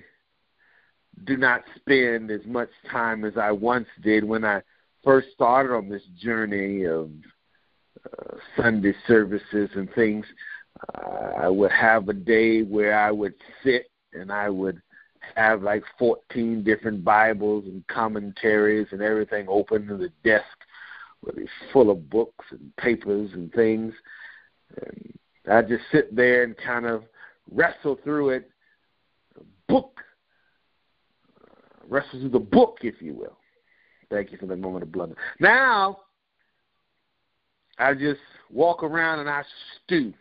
do not spend as much time as I once did when I first started on this journey of uh, Sunday services and things. Uh, I would have a day where I would sit and I would have like 14 different Bibles and commentaries and everything open to the desk it's full of books and papers and things. And I just sit there and kind of wrestle through it, book, wrestle through the book, if you will. Thank you for that moment of blunder. Now, I just walk around and I stew.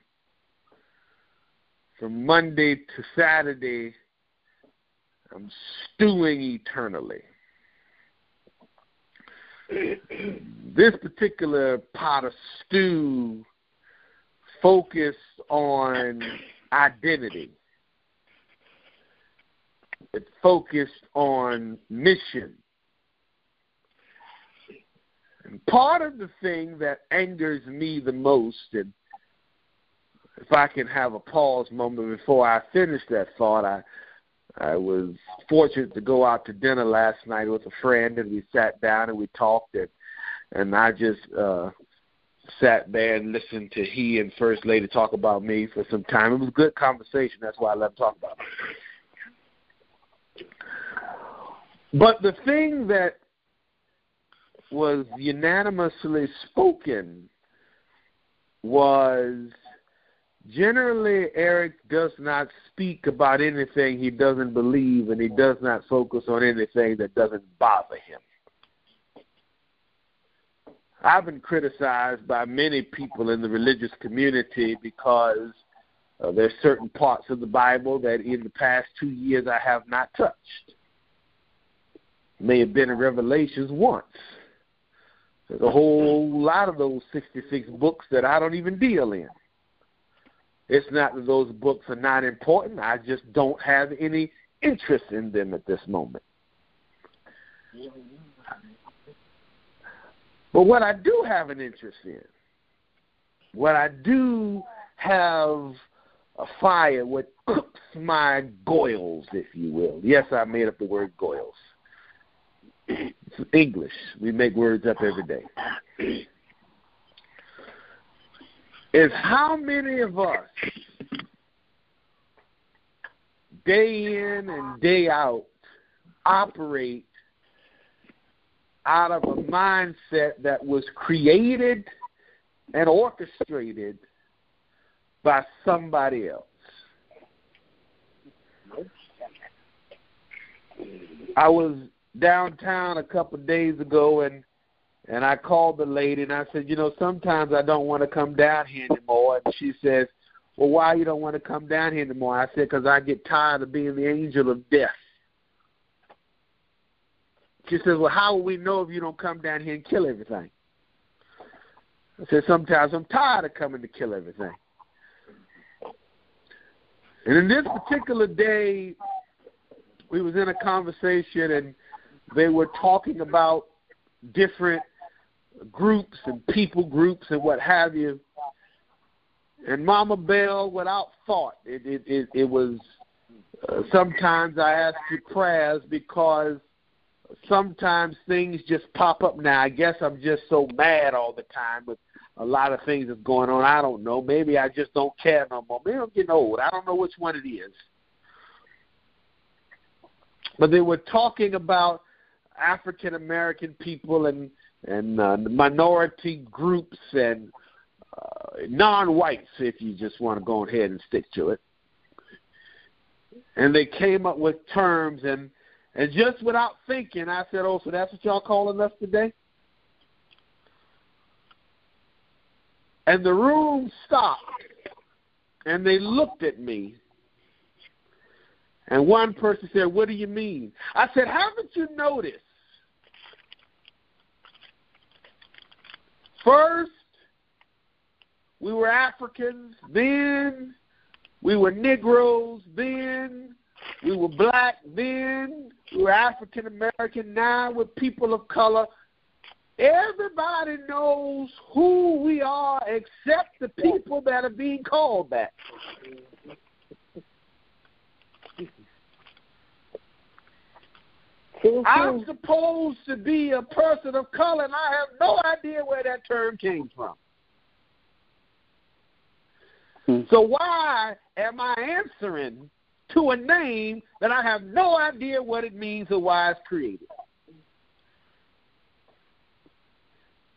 From Monday to Saturday, I'm stewing eternally. [CLEARS THROAT] this particular pot of stew focused on identity. It focused on mission. And part of the thing that angers me the most, and if I can have a pause moment before I finish that thought, I I was fortunate to go out to dinner last night with a friend, and we sat down and we talked, and and I just uh, sat there and listened to he and First Lady talk about me for some time. It was a good conversation. That's why I love them talk about. But the thing that was unanimously spoken was generally Eric does not speak about anything he doesn't believe and he does not focus on anything that doesn't bother him. I've been criticized by many people in the religious community because uh, there's certain parts of the Bible that in the past two years I have not touched. May have been in Revelations once. There's a whole lot of those 66 books that I don't even deal in. It's not that those books are not important. I just don't have any interest in them at this moment. But what I do have an interest in, what I do have a fire, what cooks my goils, if you will. Yes, I made up the word goils. It's [CLEARS THROAT] English. We make words up every day. Is how many of us, day in and day out, operate out of a mindset that was created and orchestrated by somebody else. I was downtown a couple of days ago and and I called the lady and I said, you know, sometimes I don't want to come down here anymore. And she says, well, why you don't want to come down here anymore? I said, because I get tired of being the angel of death. She says, well, how will we know if you don't come down here and kill everything? I said, sometimes I'm tired of coming to kill everything. And in this particular day, we was in a conversation and they were talking about different groups and people groups and what have you. And Mama Bell, without thought, it it it, it was. Uh, sometimes I ask you prayers because sometimes things just pop up. Now I guess I'm just so mad all the time with a lot of things that's going on. I don't know. Maybe I just don't care no more. Maybe I'm getting old. I don't know which one it is. But they were talking about African American people and and uh, minority groups and uh, non-whites, if you just want to go ahead and stick to it. And they came up with terms, and and just without thinking, I said, "Oh, so that's what y'all calling us today?" And the room stopped, and they looked at me. And one person said, What do you mean? I said, Haven't you noticed First, we were Africans, then we were Negroes, then we were black, then were African American, now we're people of color. Everybody knows who we are except the people that are being called that. [LAUGHS] I'm supposed to be a person of color, and I have no idea where that term came from. Hmm. So why am I answering to a name that I have no idea what it means or why it's created?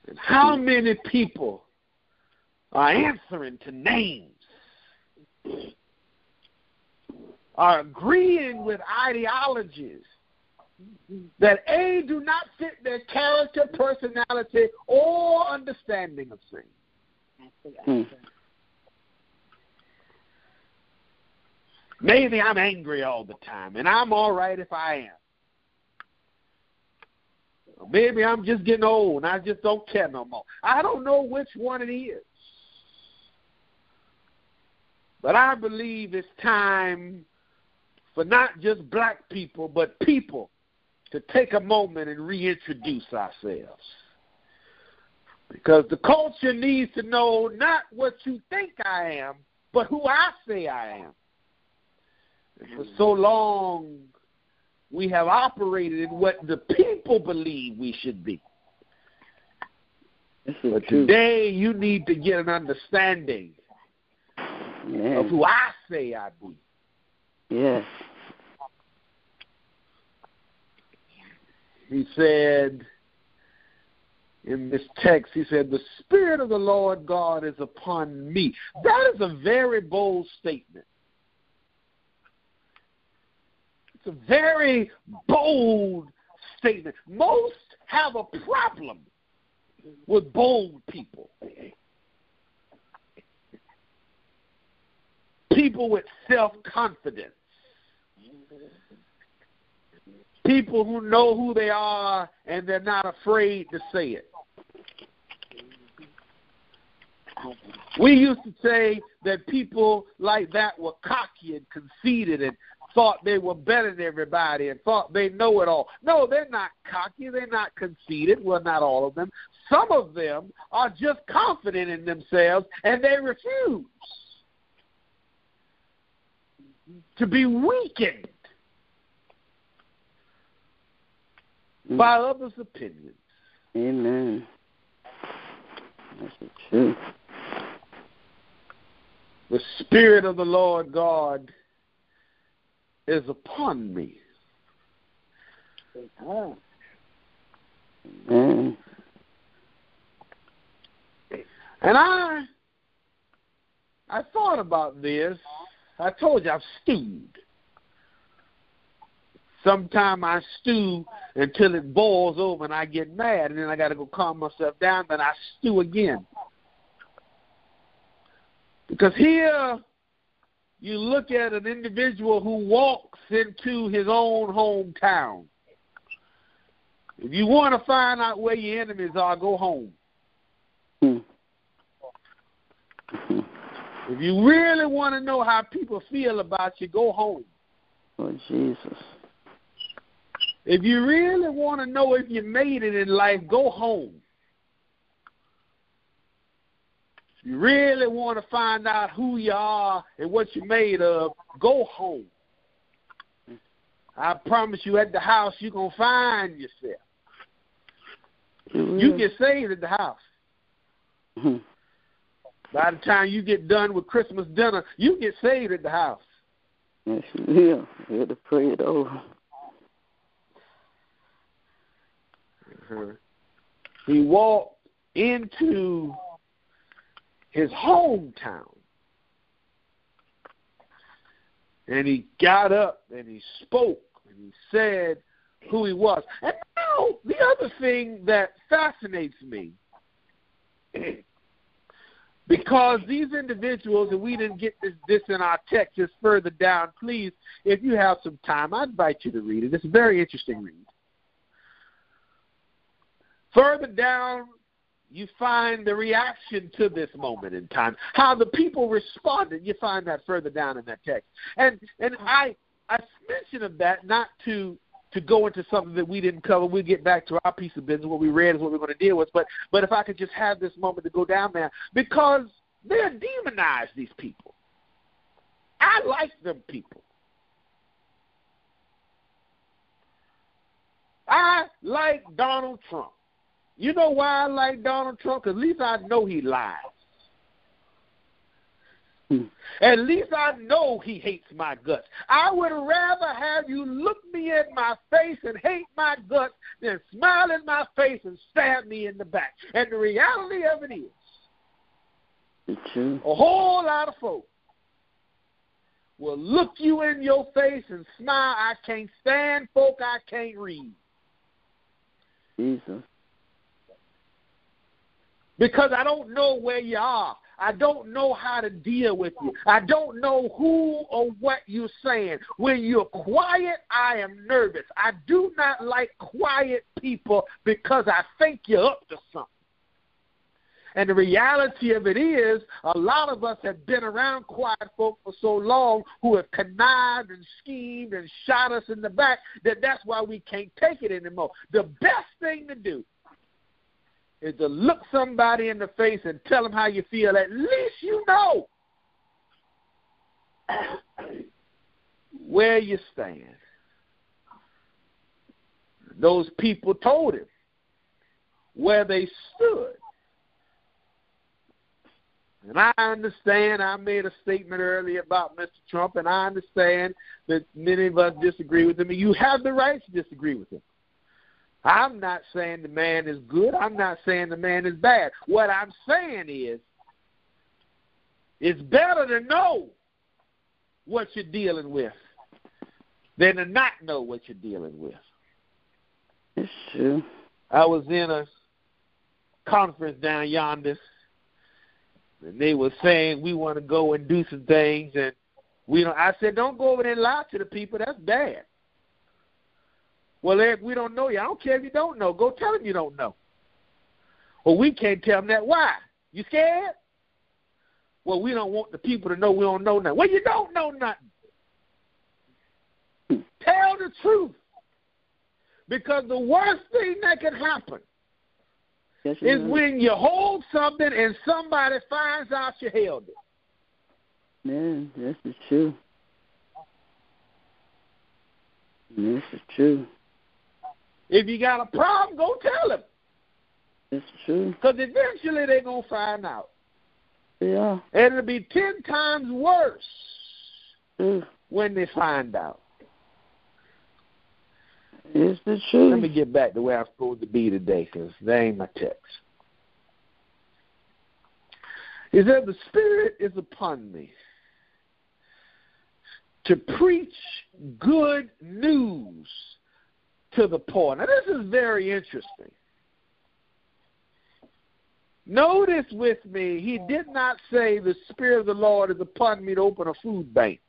And how hmm. many people are answering to names? Are agreeing with ideologies that A, do not fit their character, personality, or understanding of things. Hmm. Maybe I'm angry all the time, and I'm all right if I am. Maybe I'm just getting old and I just don't care no more. I don't know which one it is. But I believe it's time for not just black people, but people to take a moment and reintroduce ourselves. Because the culture needs to know not what you think I am, but who I say I am. And for so long, we have operated in what the people believe we should be. But today, you need to get an understanding yeah. of who I say I be. Yes. he said in this text, he said, The Spirit of the Lord God is upon me. That is a very bold statement. It's a very bold statement. Most have a problem with bold people. People with self confidence people who know who they are and they're not afraid to say it. We used to say that people like that were cocky and conceited and thought they were better than everybody and thought they know it all. No, they're not cocky. They're not conceited. Well, not all of them. Some of them are just confident in themselves and they refuse to be weakened mm. by others' opinions. Amen. That's true. The Spirit of the Lord God is upon me. Amen. And I I thought about this. I told you I've stewed Sometimes I stew until it boils over and I get mad, and then I got to go calm myself down, then I stew again. Because here you look at an individual who walks into his own hometown. If you want to find out where your enemies are, go home. Hmm. If you really want to know how people feel about you, go home. Oh, Jesus. If you really want to know if you made it in life, go home. If you really want to find out who you are and what you're made of, go home. I promise you, at the house, you're going to find yourself. You get saved at the house. Hmm. By the time you get done with Christmas dinner, you get saved at the house. Yes, you will. You have to pray it over. Uh-huh. He walked into his hometown. And he got up and he spoke and he said who he was. And now, the other thing that fascinates me, [CLEARS THROAT] because these individuals, and we didn't get this, this in our text, just further down, please, if you have some time, I invite you to read it. It's a very interesting read. Further down, you find the reaction to this moment in time, how the people responded. You find that further down in that text, and and I I mention of that not to to go into something that we didn't cover. We'll get back to our piece of business. What we read is what we're going to deal with. But but if I could just have this moment to go down there because they're demonized. These people. I like them people. I like Donald Trump. You know why I like Donald Trump? Because at least I know he lies. Hmm. At least I know he hates my guts. I would rather have you look me in my face and hate my guts than smile in my face and stab me in the back. And the reality of it is, a whole lot of folks will look you in your face and smile. I can't stand folk I can't read. Jesus. Because I don't know where you are. I don't know how to deal with you. I don't know who or what you're saying. When you're quiet, I am nervous. I do not like quiet people because I think you're up to something. And the reality of it is, a lot of us have been around quiet folk for so long who have connived and schemed and shot us in the back that that's why we can't take it anymore. The best thing to do is to look somebody in the face and tell them how you feel. At least you know where you stand. Those people told him where they stood. And I understand, I made a statement earlier about Mr. Trump, and I understand that many of us disagree with him, and you have the right to disagree with him. I'm not saying the man is good. I'm not saying the man is bad. What I'm saying is, it's better to know what you're dealing with than to not know what you're dealing with. It's true. I was in a conference down yonder, and they were saying we want to go and do some things, and we don't. I said, don't go over there and lie to the people. That's bad. Well, Eric, we don't know you. I don't care if you don't know. Go tell them you don't know. Well, we can't tell them that. Why? You scared? Well, we don't want the people to know we don't know nothing. Well, you don't know nothing. Tell the truth. Because the worst thing that can happen Yes, is know. when you hold something and somebody finds out you held it. Man, this is true. This is true. If you got a problem, go tell them. It's true. Because eventually they're going to find out. Yeah. And it'll be ten times worse True. when they find out. It's the truth. Let me get back to where I'm supposed to be today because that ain't my text. He said, The Spirit is upon me to preach good news to the poor. Now, this is very interesting. Notice with me, he did not say, The Spirit of the Lord is upon me to open a food bank.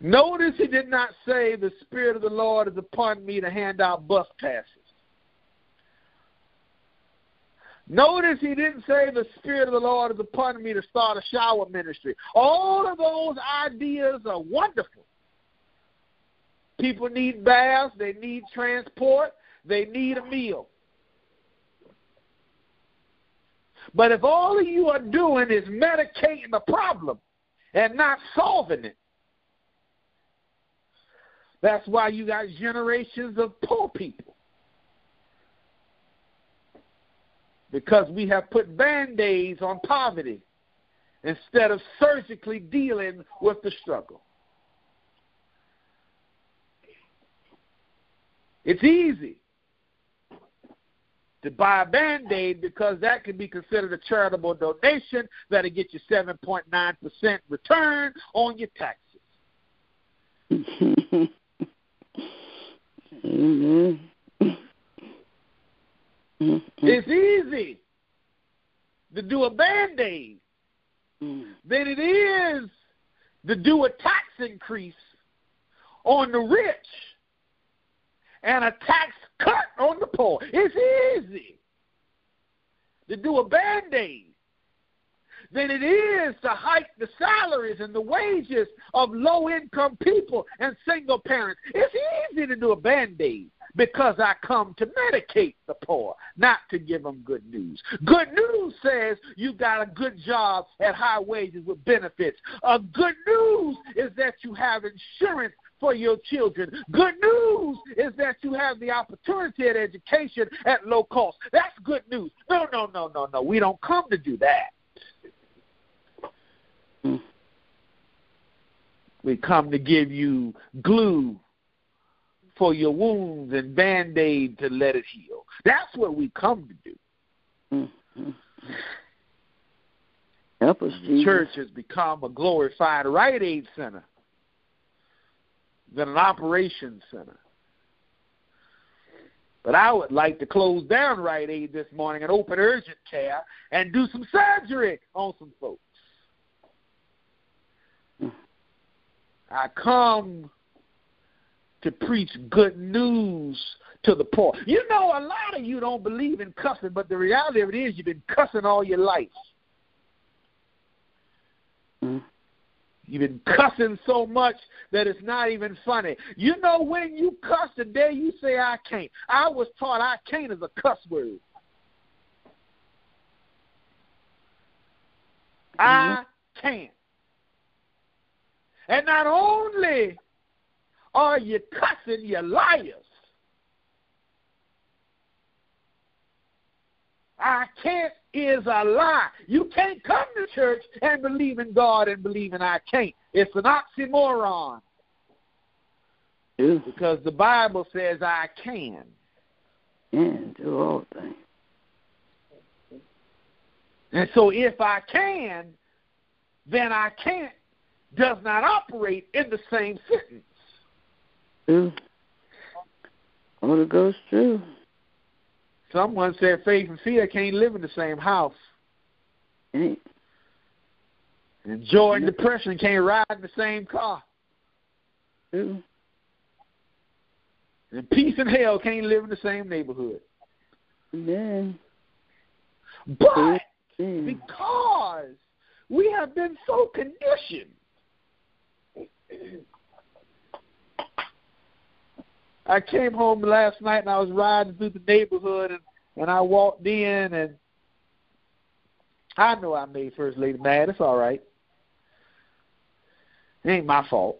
Notice he did not say, The Spirit of the Lord is upon me to hand out bus passes. Notice he didn't say, The Spirit of the Lord is upon me to start a shower ministry. All of those ideas are wonderful. People need baths, they need transport, they need a meal. But if all of you are doing is medicating the problem and not solving it, that's why you got generations of poor people. Because we have put band aids on poverty instead of surgically dealing with the struggle. It's easy to buy a band aid because that can be considered a charitable donation that'll get you 7.9% return on your taxes. Amen. It's easy to do a band aid than it is to do a tax increase on the rich and a tax cut on the poor. It's easy to do a band aid than it is to hike the salaries and the wages of low income people and single parents. It's easy to do a band aid because I come to medicate the poor, not to give them good news. Good news says you got a good job at high wages with benefits. A good news is that you have insurance for your children. Good news is that you have the opportunity at education at low cost. That's good news. No, no, no, no, no. We don't come to do that. We come to give you glue for your wounds and band aid to let it heal. That's what we come to do. Mm-hmm. Help us, The Jesus. church has become a glorified Rite Aid center than an operation center. But I would like to close down Rite Aid this morning and open urgent care and do some surgery on some folks. I come to preach good news to the poor. You know, a lot of you don't believe in cussing, but the reality of it is you've been cussing all your life. Mm. You've been cussing so much that it's not even funny. You know when you cuss the day you say I can't. I was taught I can't is a cuss word. Mm-hmm. I can't. And not only are you cussing, you're liars. I can't is a lie. You can't come to church and believe in God and believe in I can't. It's an oxymoron because the Bible says I can. and do all things. And so if I can, then I can't does not operate in the same sentence. Do. Holy Ghost true. Someone said faith and fear can't live in the same house. Ain't. And joy and depression can't ride in the same car. Do. And peace and hell can't live in the same neighborhood. Amen. But Amen. because we have been so conditioned. I came home last night and I was riding through the neighborhood and, and I walked in and I know I made First Lady mad. It's all right. It ain't my fault.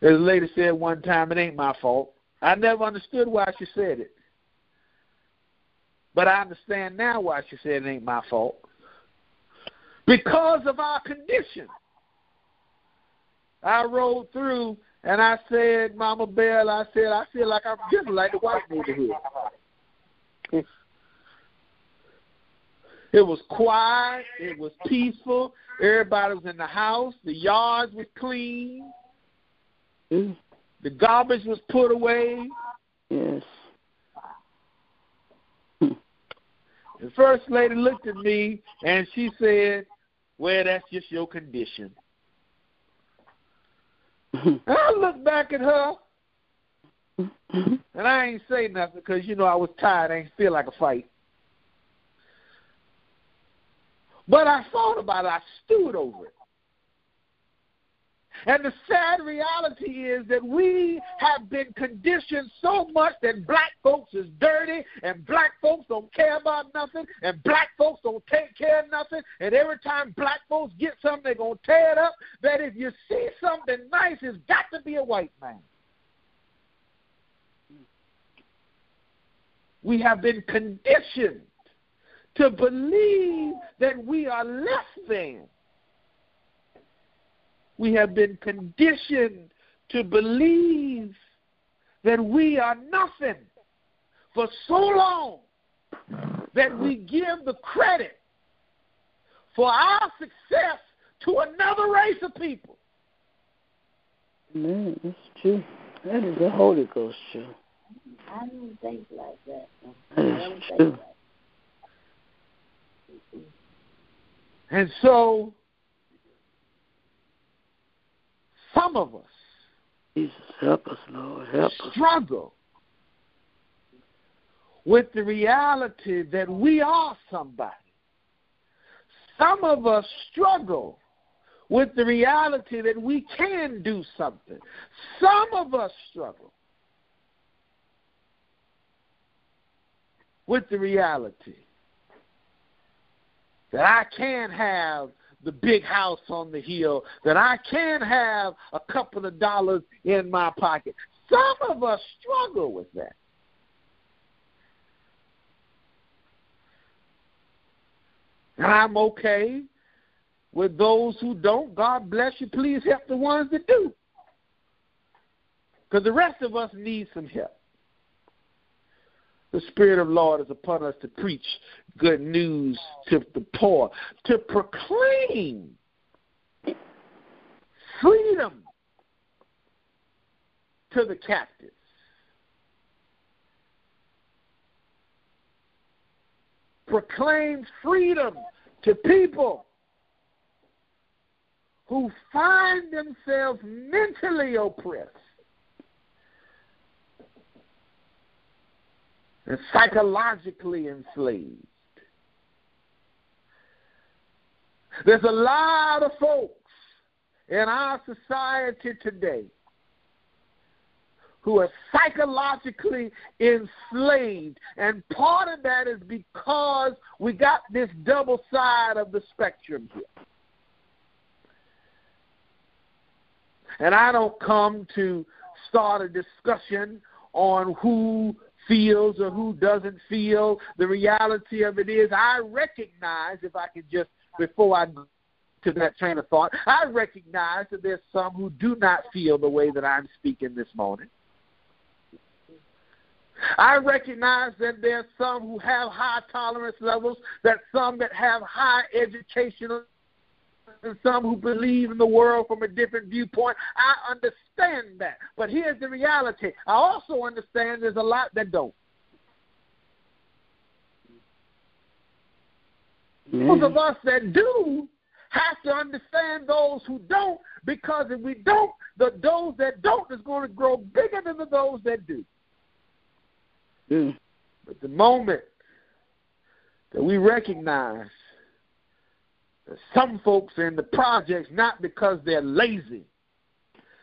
As a lady said one time, it ain't my fault. I never understood why she said it. But I understand now why she said it ain't my fault. Because of our condition. I rode through and I said, Mama Bell, I said, I feel like I'm just like the white neighborhood. It was quiet. It was peaceful. Everybody was in the house. The yards was clean. Mm. The garbage was put away. Yes. The first lady looked at me and she said, Well, that's just your condition. And I looked back at her and I ain't say nothing because, you know, I was tired. I ain't feel like a fight. But I thought about it. I stewed over it. And the sad reality is that we have been conditioned so much that black folks is dirty and black folks don't care about nothing and black folks don't take care of nothing. And every time black folks get something, they're going to tear it up. That if you see something nice, it's got to be a white man. We have been conditioned to believe that we are less than. We have been conditioned to believe that we are nothing for so long that we give the credit for our success to another race of people. Man, that's true. That is the Holy Ghost true. I don't think like that. That I don't think true. like And so, some of us Jesus, help us, Lord. Help us. struggle with the reality that we are somebody. Some of us struggle with the reality that we can do something. Some of us struggle with the reality that I can have the big house on the hill, that I can have a couple of dollars in my pocket. Some of us struggle with that. And I'm okay with those who don't. God bless you. Please help the ones that do. Because the rest of us need some help. The Spirit of Lord is upon us to preach good news to the poor, to proclaim freedom to the captives. Proclaim freedom to people who find themselves mentally oppressed and psychologically enslaved. There's a lot of folks in our society today who are psychologically enslaved. And part of that is because we got this double side of the spectrum here. And I don't come to start a discussion on who feels or who doesn't feel. The reality of it is, I recognize, if I can just, before I go to that train of thought, I recognize that there's some who do not feel the way that I'm speaking this morning. I recognize that there's some who have high tolerance levels, that some that have high educational and some who believe in the world from a different viewpoint. I understand that. But here's the reality. I also understand there's a lot that don't. Those of us that do have to understand those who don't, because if we don't, the those that don't is going to grow bigger than the those that do. Mm. But the moment that we recognize some folks in the projects not because they're lazy,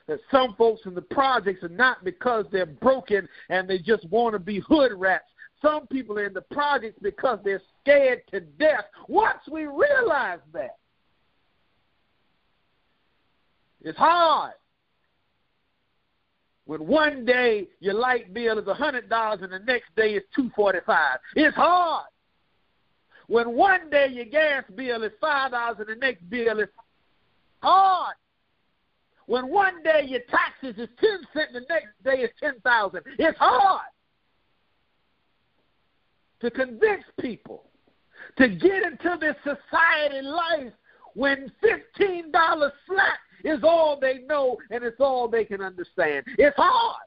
that some folks in the projects are not because they're broken and they just want to be hood rats. Some people are in the projects because they're scared to death. Once we realize that, it's hard. When one day your light bill is a hundred dollars and the next day is two forty five. It's hard. When one day your gas bill is five dollars and the next bill is hard. When one day your taxes is ten cents and the next day is ten thousand. It's hard to convince people to get into this society life when $15 flat is all they know and it's all they can understand. It's hard.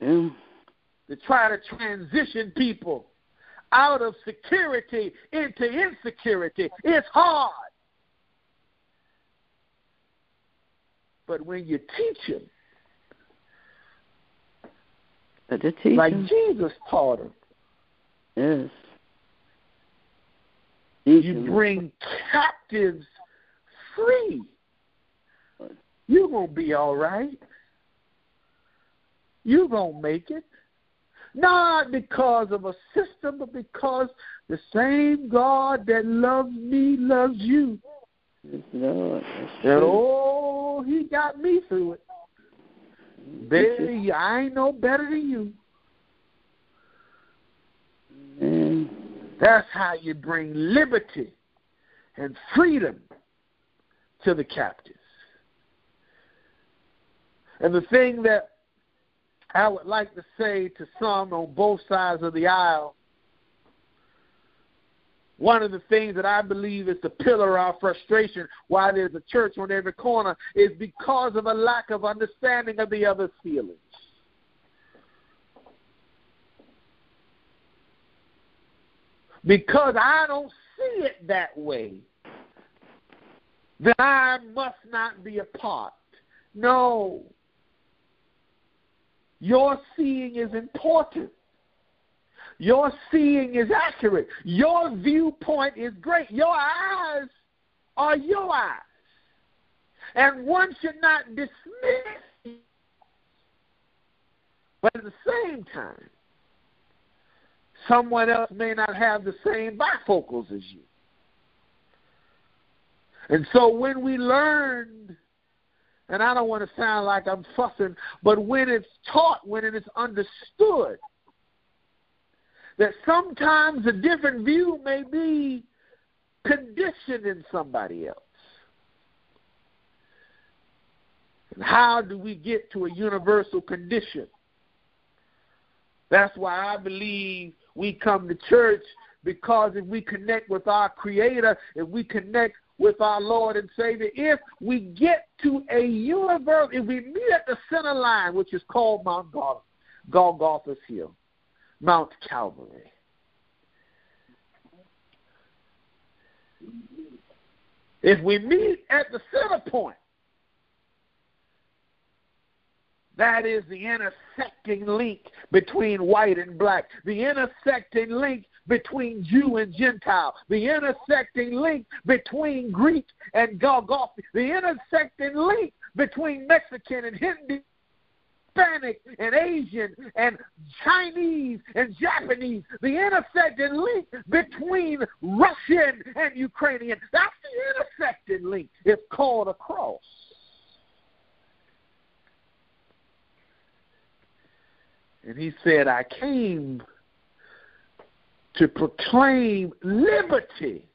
To try to transition people out of security into insecurity. It's hard. But when you teach them, But to teach like Jesus taught them, yes. Teach you them. bring captives free. You're going to be all right. You're going to make it. Not because of a system, but because the same God that loves me loves you. Yes, Lord. And oh, he got me through it. I ain't no better than you. That's how you bring liberty and freedom to the captives. And the thing that I would like to say to some on both sides of the aisle, one of the things that I believe is the pillar of our frustration why there's a church on every corner is because of a lack of understanding of the other's feelings. because I don't see it that way, then I must not be a part. No. Your seeing is important. Your seeing is accurate. Your viewpoint is great. Your eyes are your eyes. And one should not dismiss, but at the same time, someone else may not have the same bifocals as you. And so when we learned, and I don't want to sound like I'm fussing, but when it's taught, when it is understood, that sometimes a different view may be conditioned in somebody else. And how do we get to a universal condition? That's why I believe we come to church because if we connect with our Creator, if we connect with our Lord and Savior, if we get to a universe, if we meet at the center line, which is called Mount Gol- Golgotha's Hill, Mount Calvary. If we meet at the center point, that is the intersecting link between white and black, the intersecting link between Jew and Gentile, the intersecting link between Greek and Golgotha, the intersecting link between Mexican and Hindi, Hispanic and Asian and Chinese and Japanese, the intersecting link between Russian and Ukrainian. That's the intersecting link. It's called a cross. And he said, I came to proclaim liberty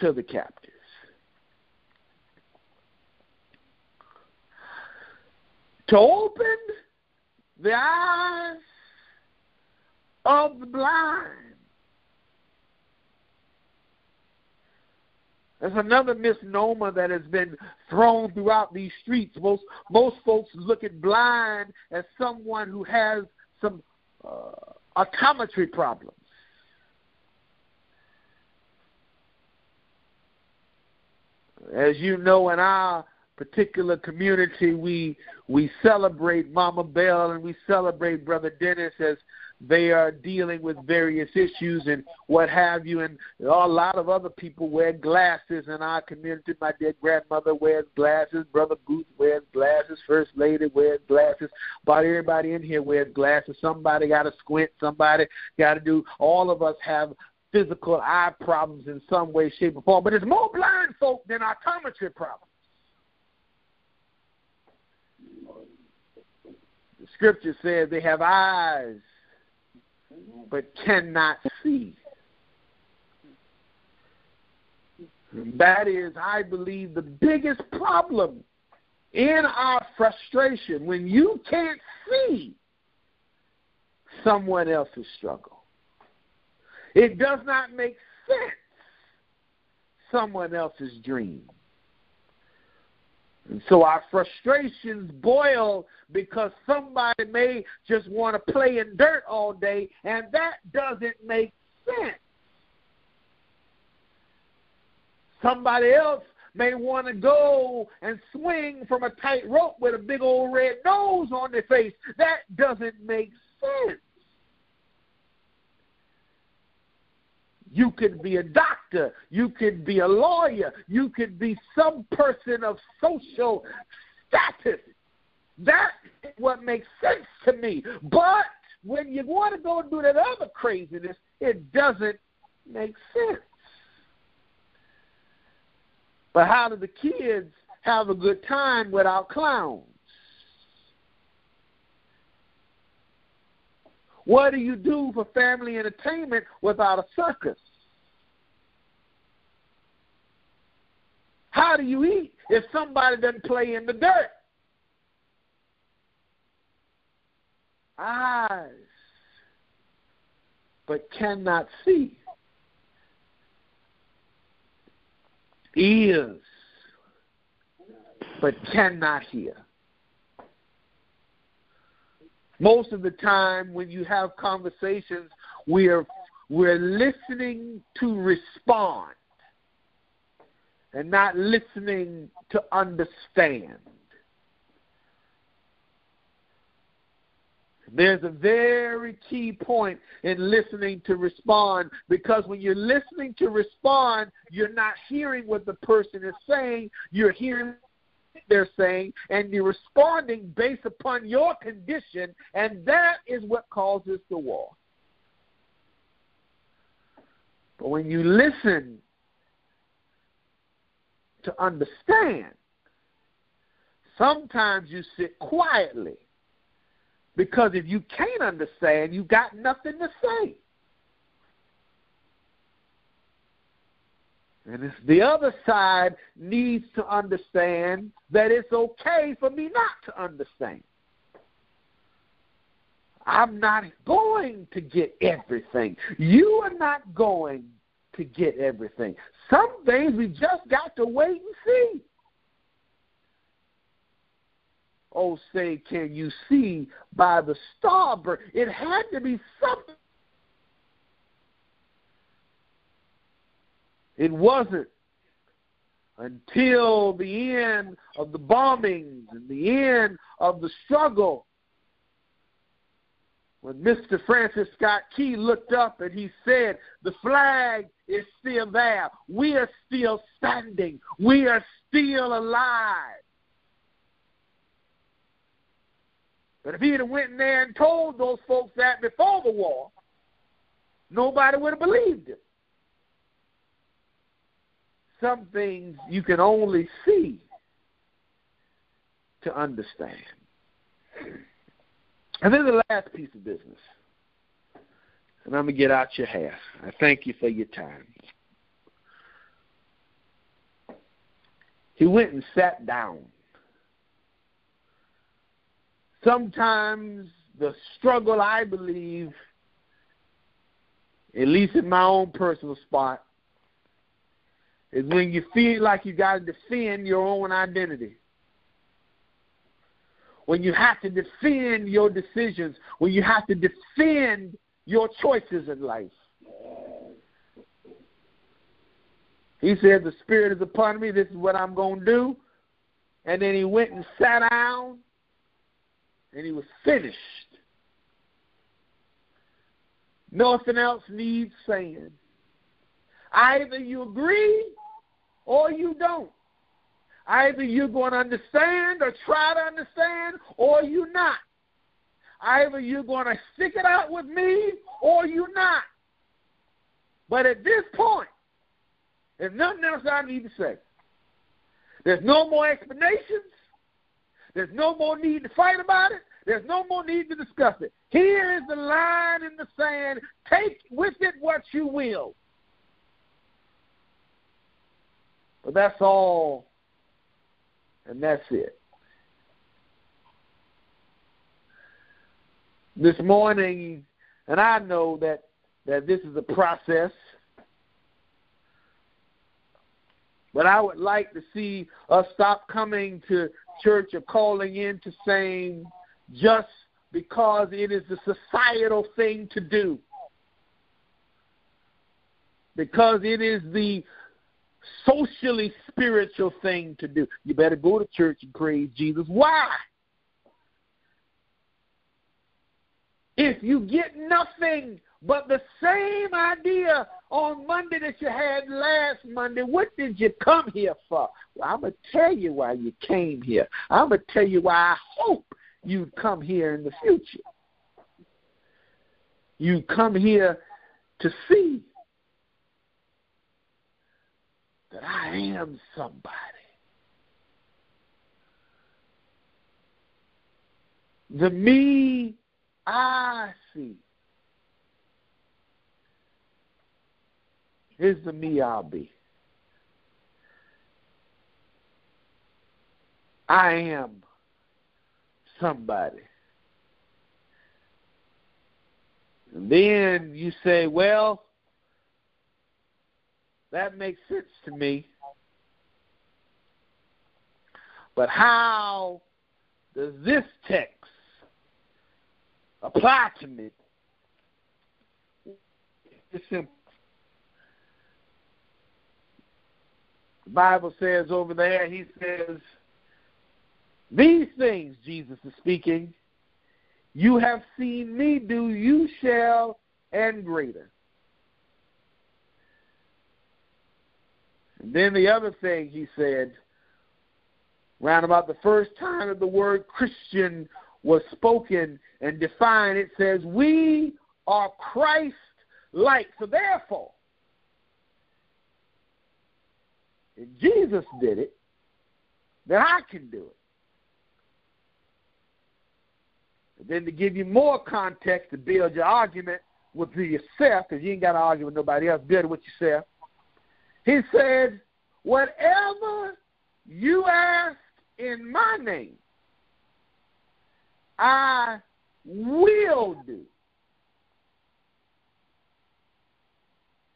to the captives. To open the eyes of the blind. There's another misnomer that has been thrown throughout these streets. Most most folks look at blind as someone who has some uh, optometry problems. As you know, in our particular community, we we celebrate Mama Bell and we celebrate Brother Dennis as they are dealing with various issues and what have you. And a lot of other people wear glasses in our community. My dear grandmother wears glasses. Brother Booth wears glasses. First Lady wears glasses. About everybody in here wears glasses. Somebody got to squint. Somebody got to do. All of us have physical eye problems in some way, shape, or form. But it's more blind folk than optometry problems. The scripture says they have eyes but cannot see. That is, I believe, the biggest problem in our frustration. When you can't see someone else's struggle. It does not make sense someone else's dream. So our frustrations boil because somebody may just want to play in dirt all day, and that doesn't make sense. Somebody else may want to go and swing from a tight rope with a big old red nose on their face. That doesn't make sense. You could be a doctor. You could be a lawyer. You could be some person of social status. That's what makes sense to me. But when you want to go and do that other craziness, it doesn't make sense. But how do the kids have a good time without clowns? What do you do for family entertainment without a circus? How do you eat if somebody doesn't play in the dirt? Eyes, but cannot see. Ears, but cannot hear. Most of the time, when you have conversations, we're we're listening to respond and not listening to understand. There's a very key point in listening to respond because when you're listening to respond, you're not hearing what the person is saying, you're hearing they're saying, and you're responding based upon your condition, and that is what causes the war. But when you listen to understand, sometimes you sit quietly because if you can't understand, you got nothing to say. And the other side needs to understand that it's okay for me not to understand. I'm not going to get everything. You are not going to get everything. Some things we just got to wait and see. Oh, say, can you see by the starboard? It had to be something It wasn't until the end of the bombings and the end of the struggle when Mr. Francis Scott Key looked up and he said, The flag is still there. We are still standing. We are still alive. But if he'd have went in there and told those folks that before the war, nobody would have believed him some things you can only see to understand. And then the last piece of business, and I'm going to get out your hair. I thank you for your time. He went and sat down. Sometimes the struggle, I believe, at least in my own personal spot, is when you feel like you got to defend your own identity. When you have to defend your decisions, when you have to defend your choices in life. He said, The Spirit is upon me, this is what I'm going to do. And then he went and sat down, and he was finished. Nothing else needs saying. Either you agree or you don't. Either you're going to understand or try to understand, or you're not. Either you're going to stick it out with me, or you're not. But at this point, there's nothing else I need to say. There's no more explanations. There's no more need to fight about it. There's no more need to discuss it. Here is the line in the sand. Take with it what you will. But that's all, and that's it. This morning, And I know that that this is a process. But I would like to see us stop coming to church or calling in to saying just because it is the societal thing to do. Because it is the socially spiritual thing to do. You better go to church and praise Jesus. Why? If you get nothing but the same idea on Monday that you had last Monday, what did you come here for? Well, I'm going to tell you why you came here. I'm going to tell you why I hope you'd come here in the future. You come here to see that I am somebody. The me I see is the me I'll be. I am somebody. And then you say, well, that makes sense to me. But how does this text apply to me? It's simple. The Bible says over there, he says, These things, Jesus is speaking, you have seen me do, you shall, and greater. Then the other thing he said, round about the first time that the word Christian was spoken and defined, it says, We are Christ like. So therefore, if Jesus did it, then I can do it. And then to give you more context to build your argument with yourself, because you ain't got to argue with nobody else, build it with yourself. He said, Whatever you ask in my name, I will do.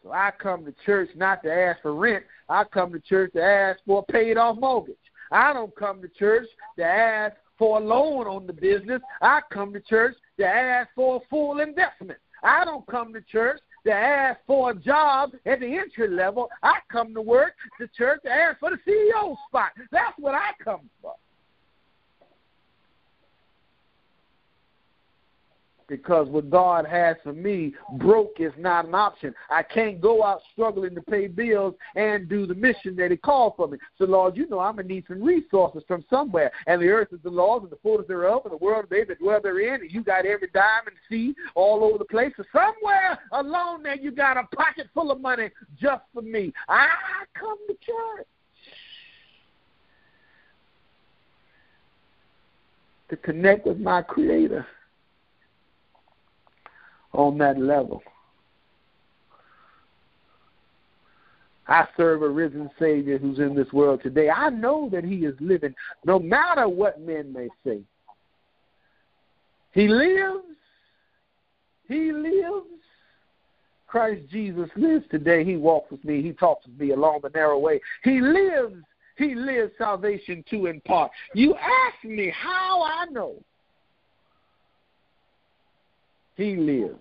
So I come to church not to ask for rent. I come to church to ask for a paid off mortgage. I don't come to church to ask for a loan on the business. I come to church to ask for a full investment. I don't come to church to ask for a job at the entry level. I come to work to church to ask for the CEO spot. That's what I come for. Because what God has for me, broke is not an option. I can't go out struggling to pay bills and do the mission that He called for me. So, Lord, you know I'm going to need some resources from somewhere. And the earth is the Lord's and the fullness thereof, and the world they that dwell therein. And you got every dime and sea all over the place. So, somewhere along there, you got a pocket full of money just for me. I come to church. To connect with my Creator on that level. I serve a risen Savior who's in this world today. I know that He is living no matter what men may say. He lives. He lives. Christ Jesus lives today. He walks with me. He talks with me along the narrow way. He lives. He lives salvation to impart. You ask me how I know he lives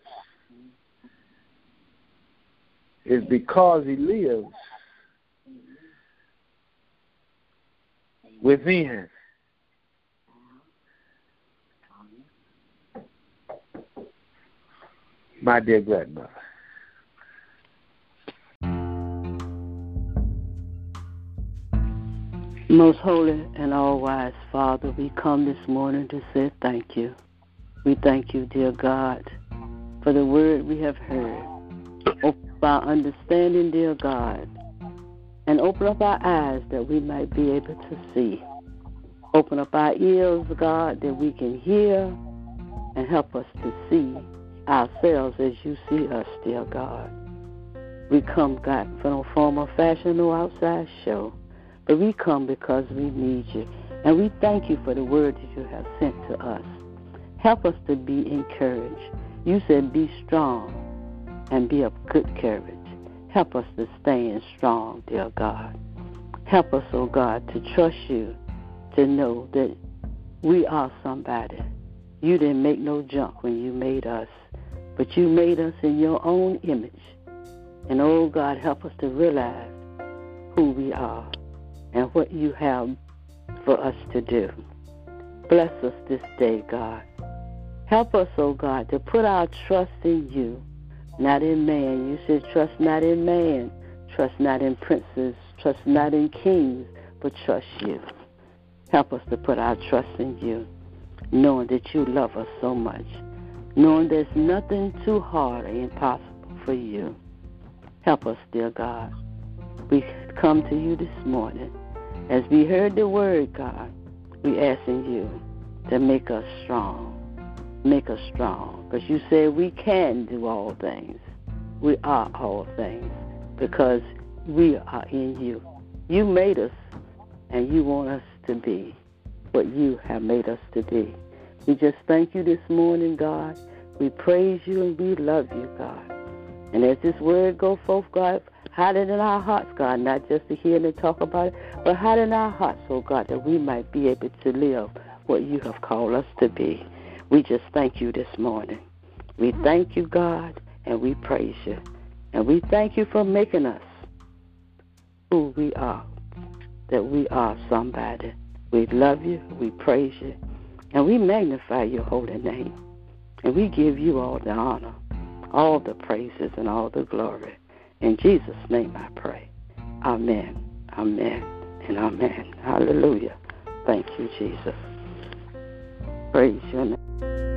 is because he lives within. My dear grandmother. Most holy and all wise Father, we come this morning to say thank you. We thank you, dear God, for the word we have heard. Open up our understanding, dear God, and open up our eyes that we might be able to see. Open up our ears, God, that we can hear and help us to see ourselves as you see us, dear God. We come, God, for no form or fashion, no outside show, but we come because we need you. And we thank you for the word that you have sent to us. Help us to be encouraged. You said, Be strong and be of good courage. Help us to stand strong, dear God. Help us, oh God, to trust you, to know that we are somebody. You didn't make no junk when you made us, but you made us in your own image. And oh God, help us to realize who we are and what you have for us to do. Bless us this day, God. Help us, oh God, to put our trust in you, not in man. You said, trust not in man, trust not in princes, trust not in kings, but trust you. Help us to put our trust in you, knowing that you love us so much, knowing there's nothing too hard or impossible for you. Help us, dear God. We come to you this morning. As we heard the word, God, we asking you to make us strong. Make us strong. Because you said we can do all things. We are all things because we are in you. You made us and you want us to be what you have made us to be. We just thank you this morning, God. We praise you and we love you, God. And as this word go forth, God, hide it in our hearts, God, not just to hear and talk about it, but hide in our hearts, oh God, that we might be able to live what you have called us to be. We just thank you this morning. We thank you, God, and we praise you. And we thank you for making us who we are, that we are somebody. We love you, we praise you, and we magnify your holy name. And we give you all the honor, all the praises, and all the glory. In Jesus' name I pray. Amen, amen, and amen. Hallelujah. Thank you, Jesus. Praise your name. Thank you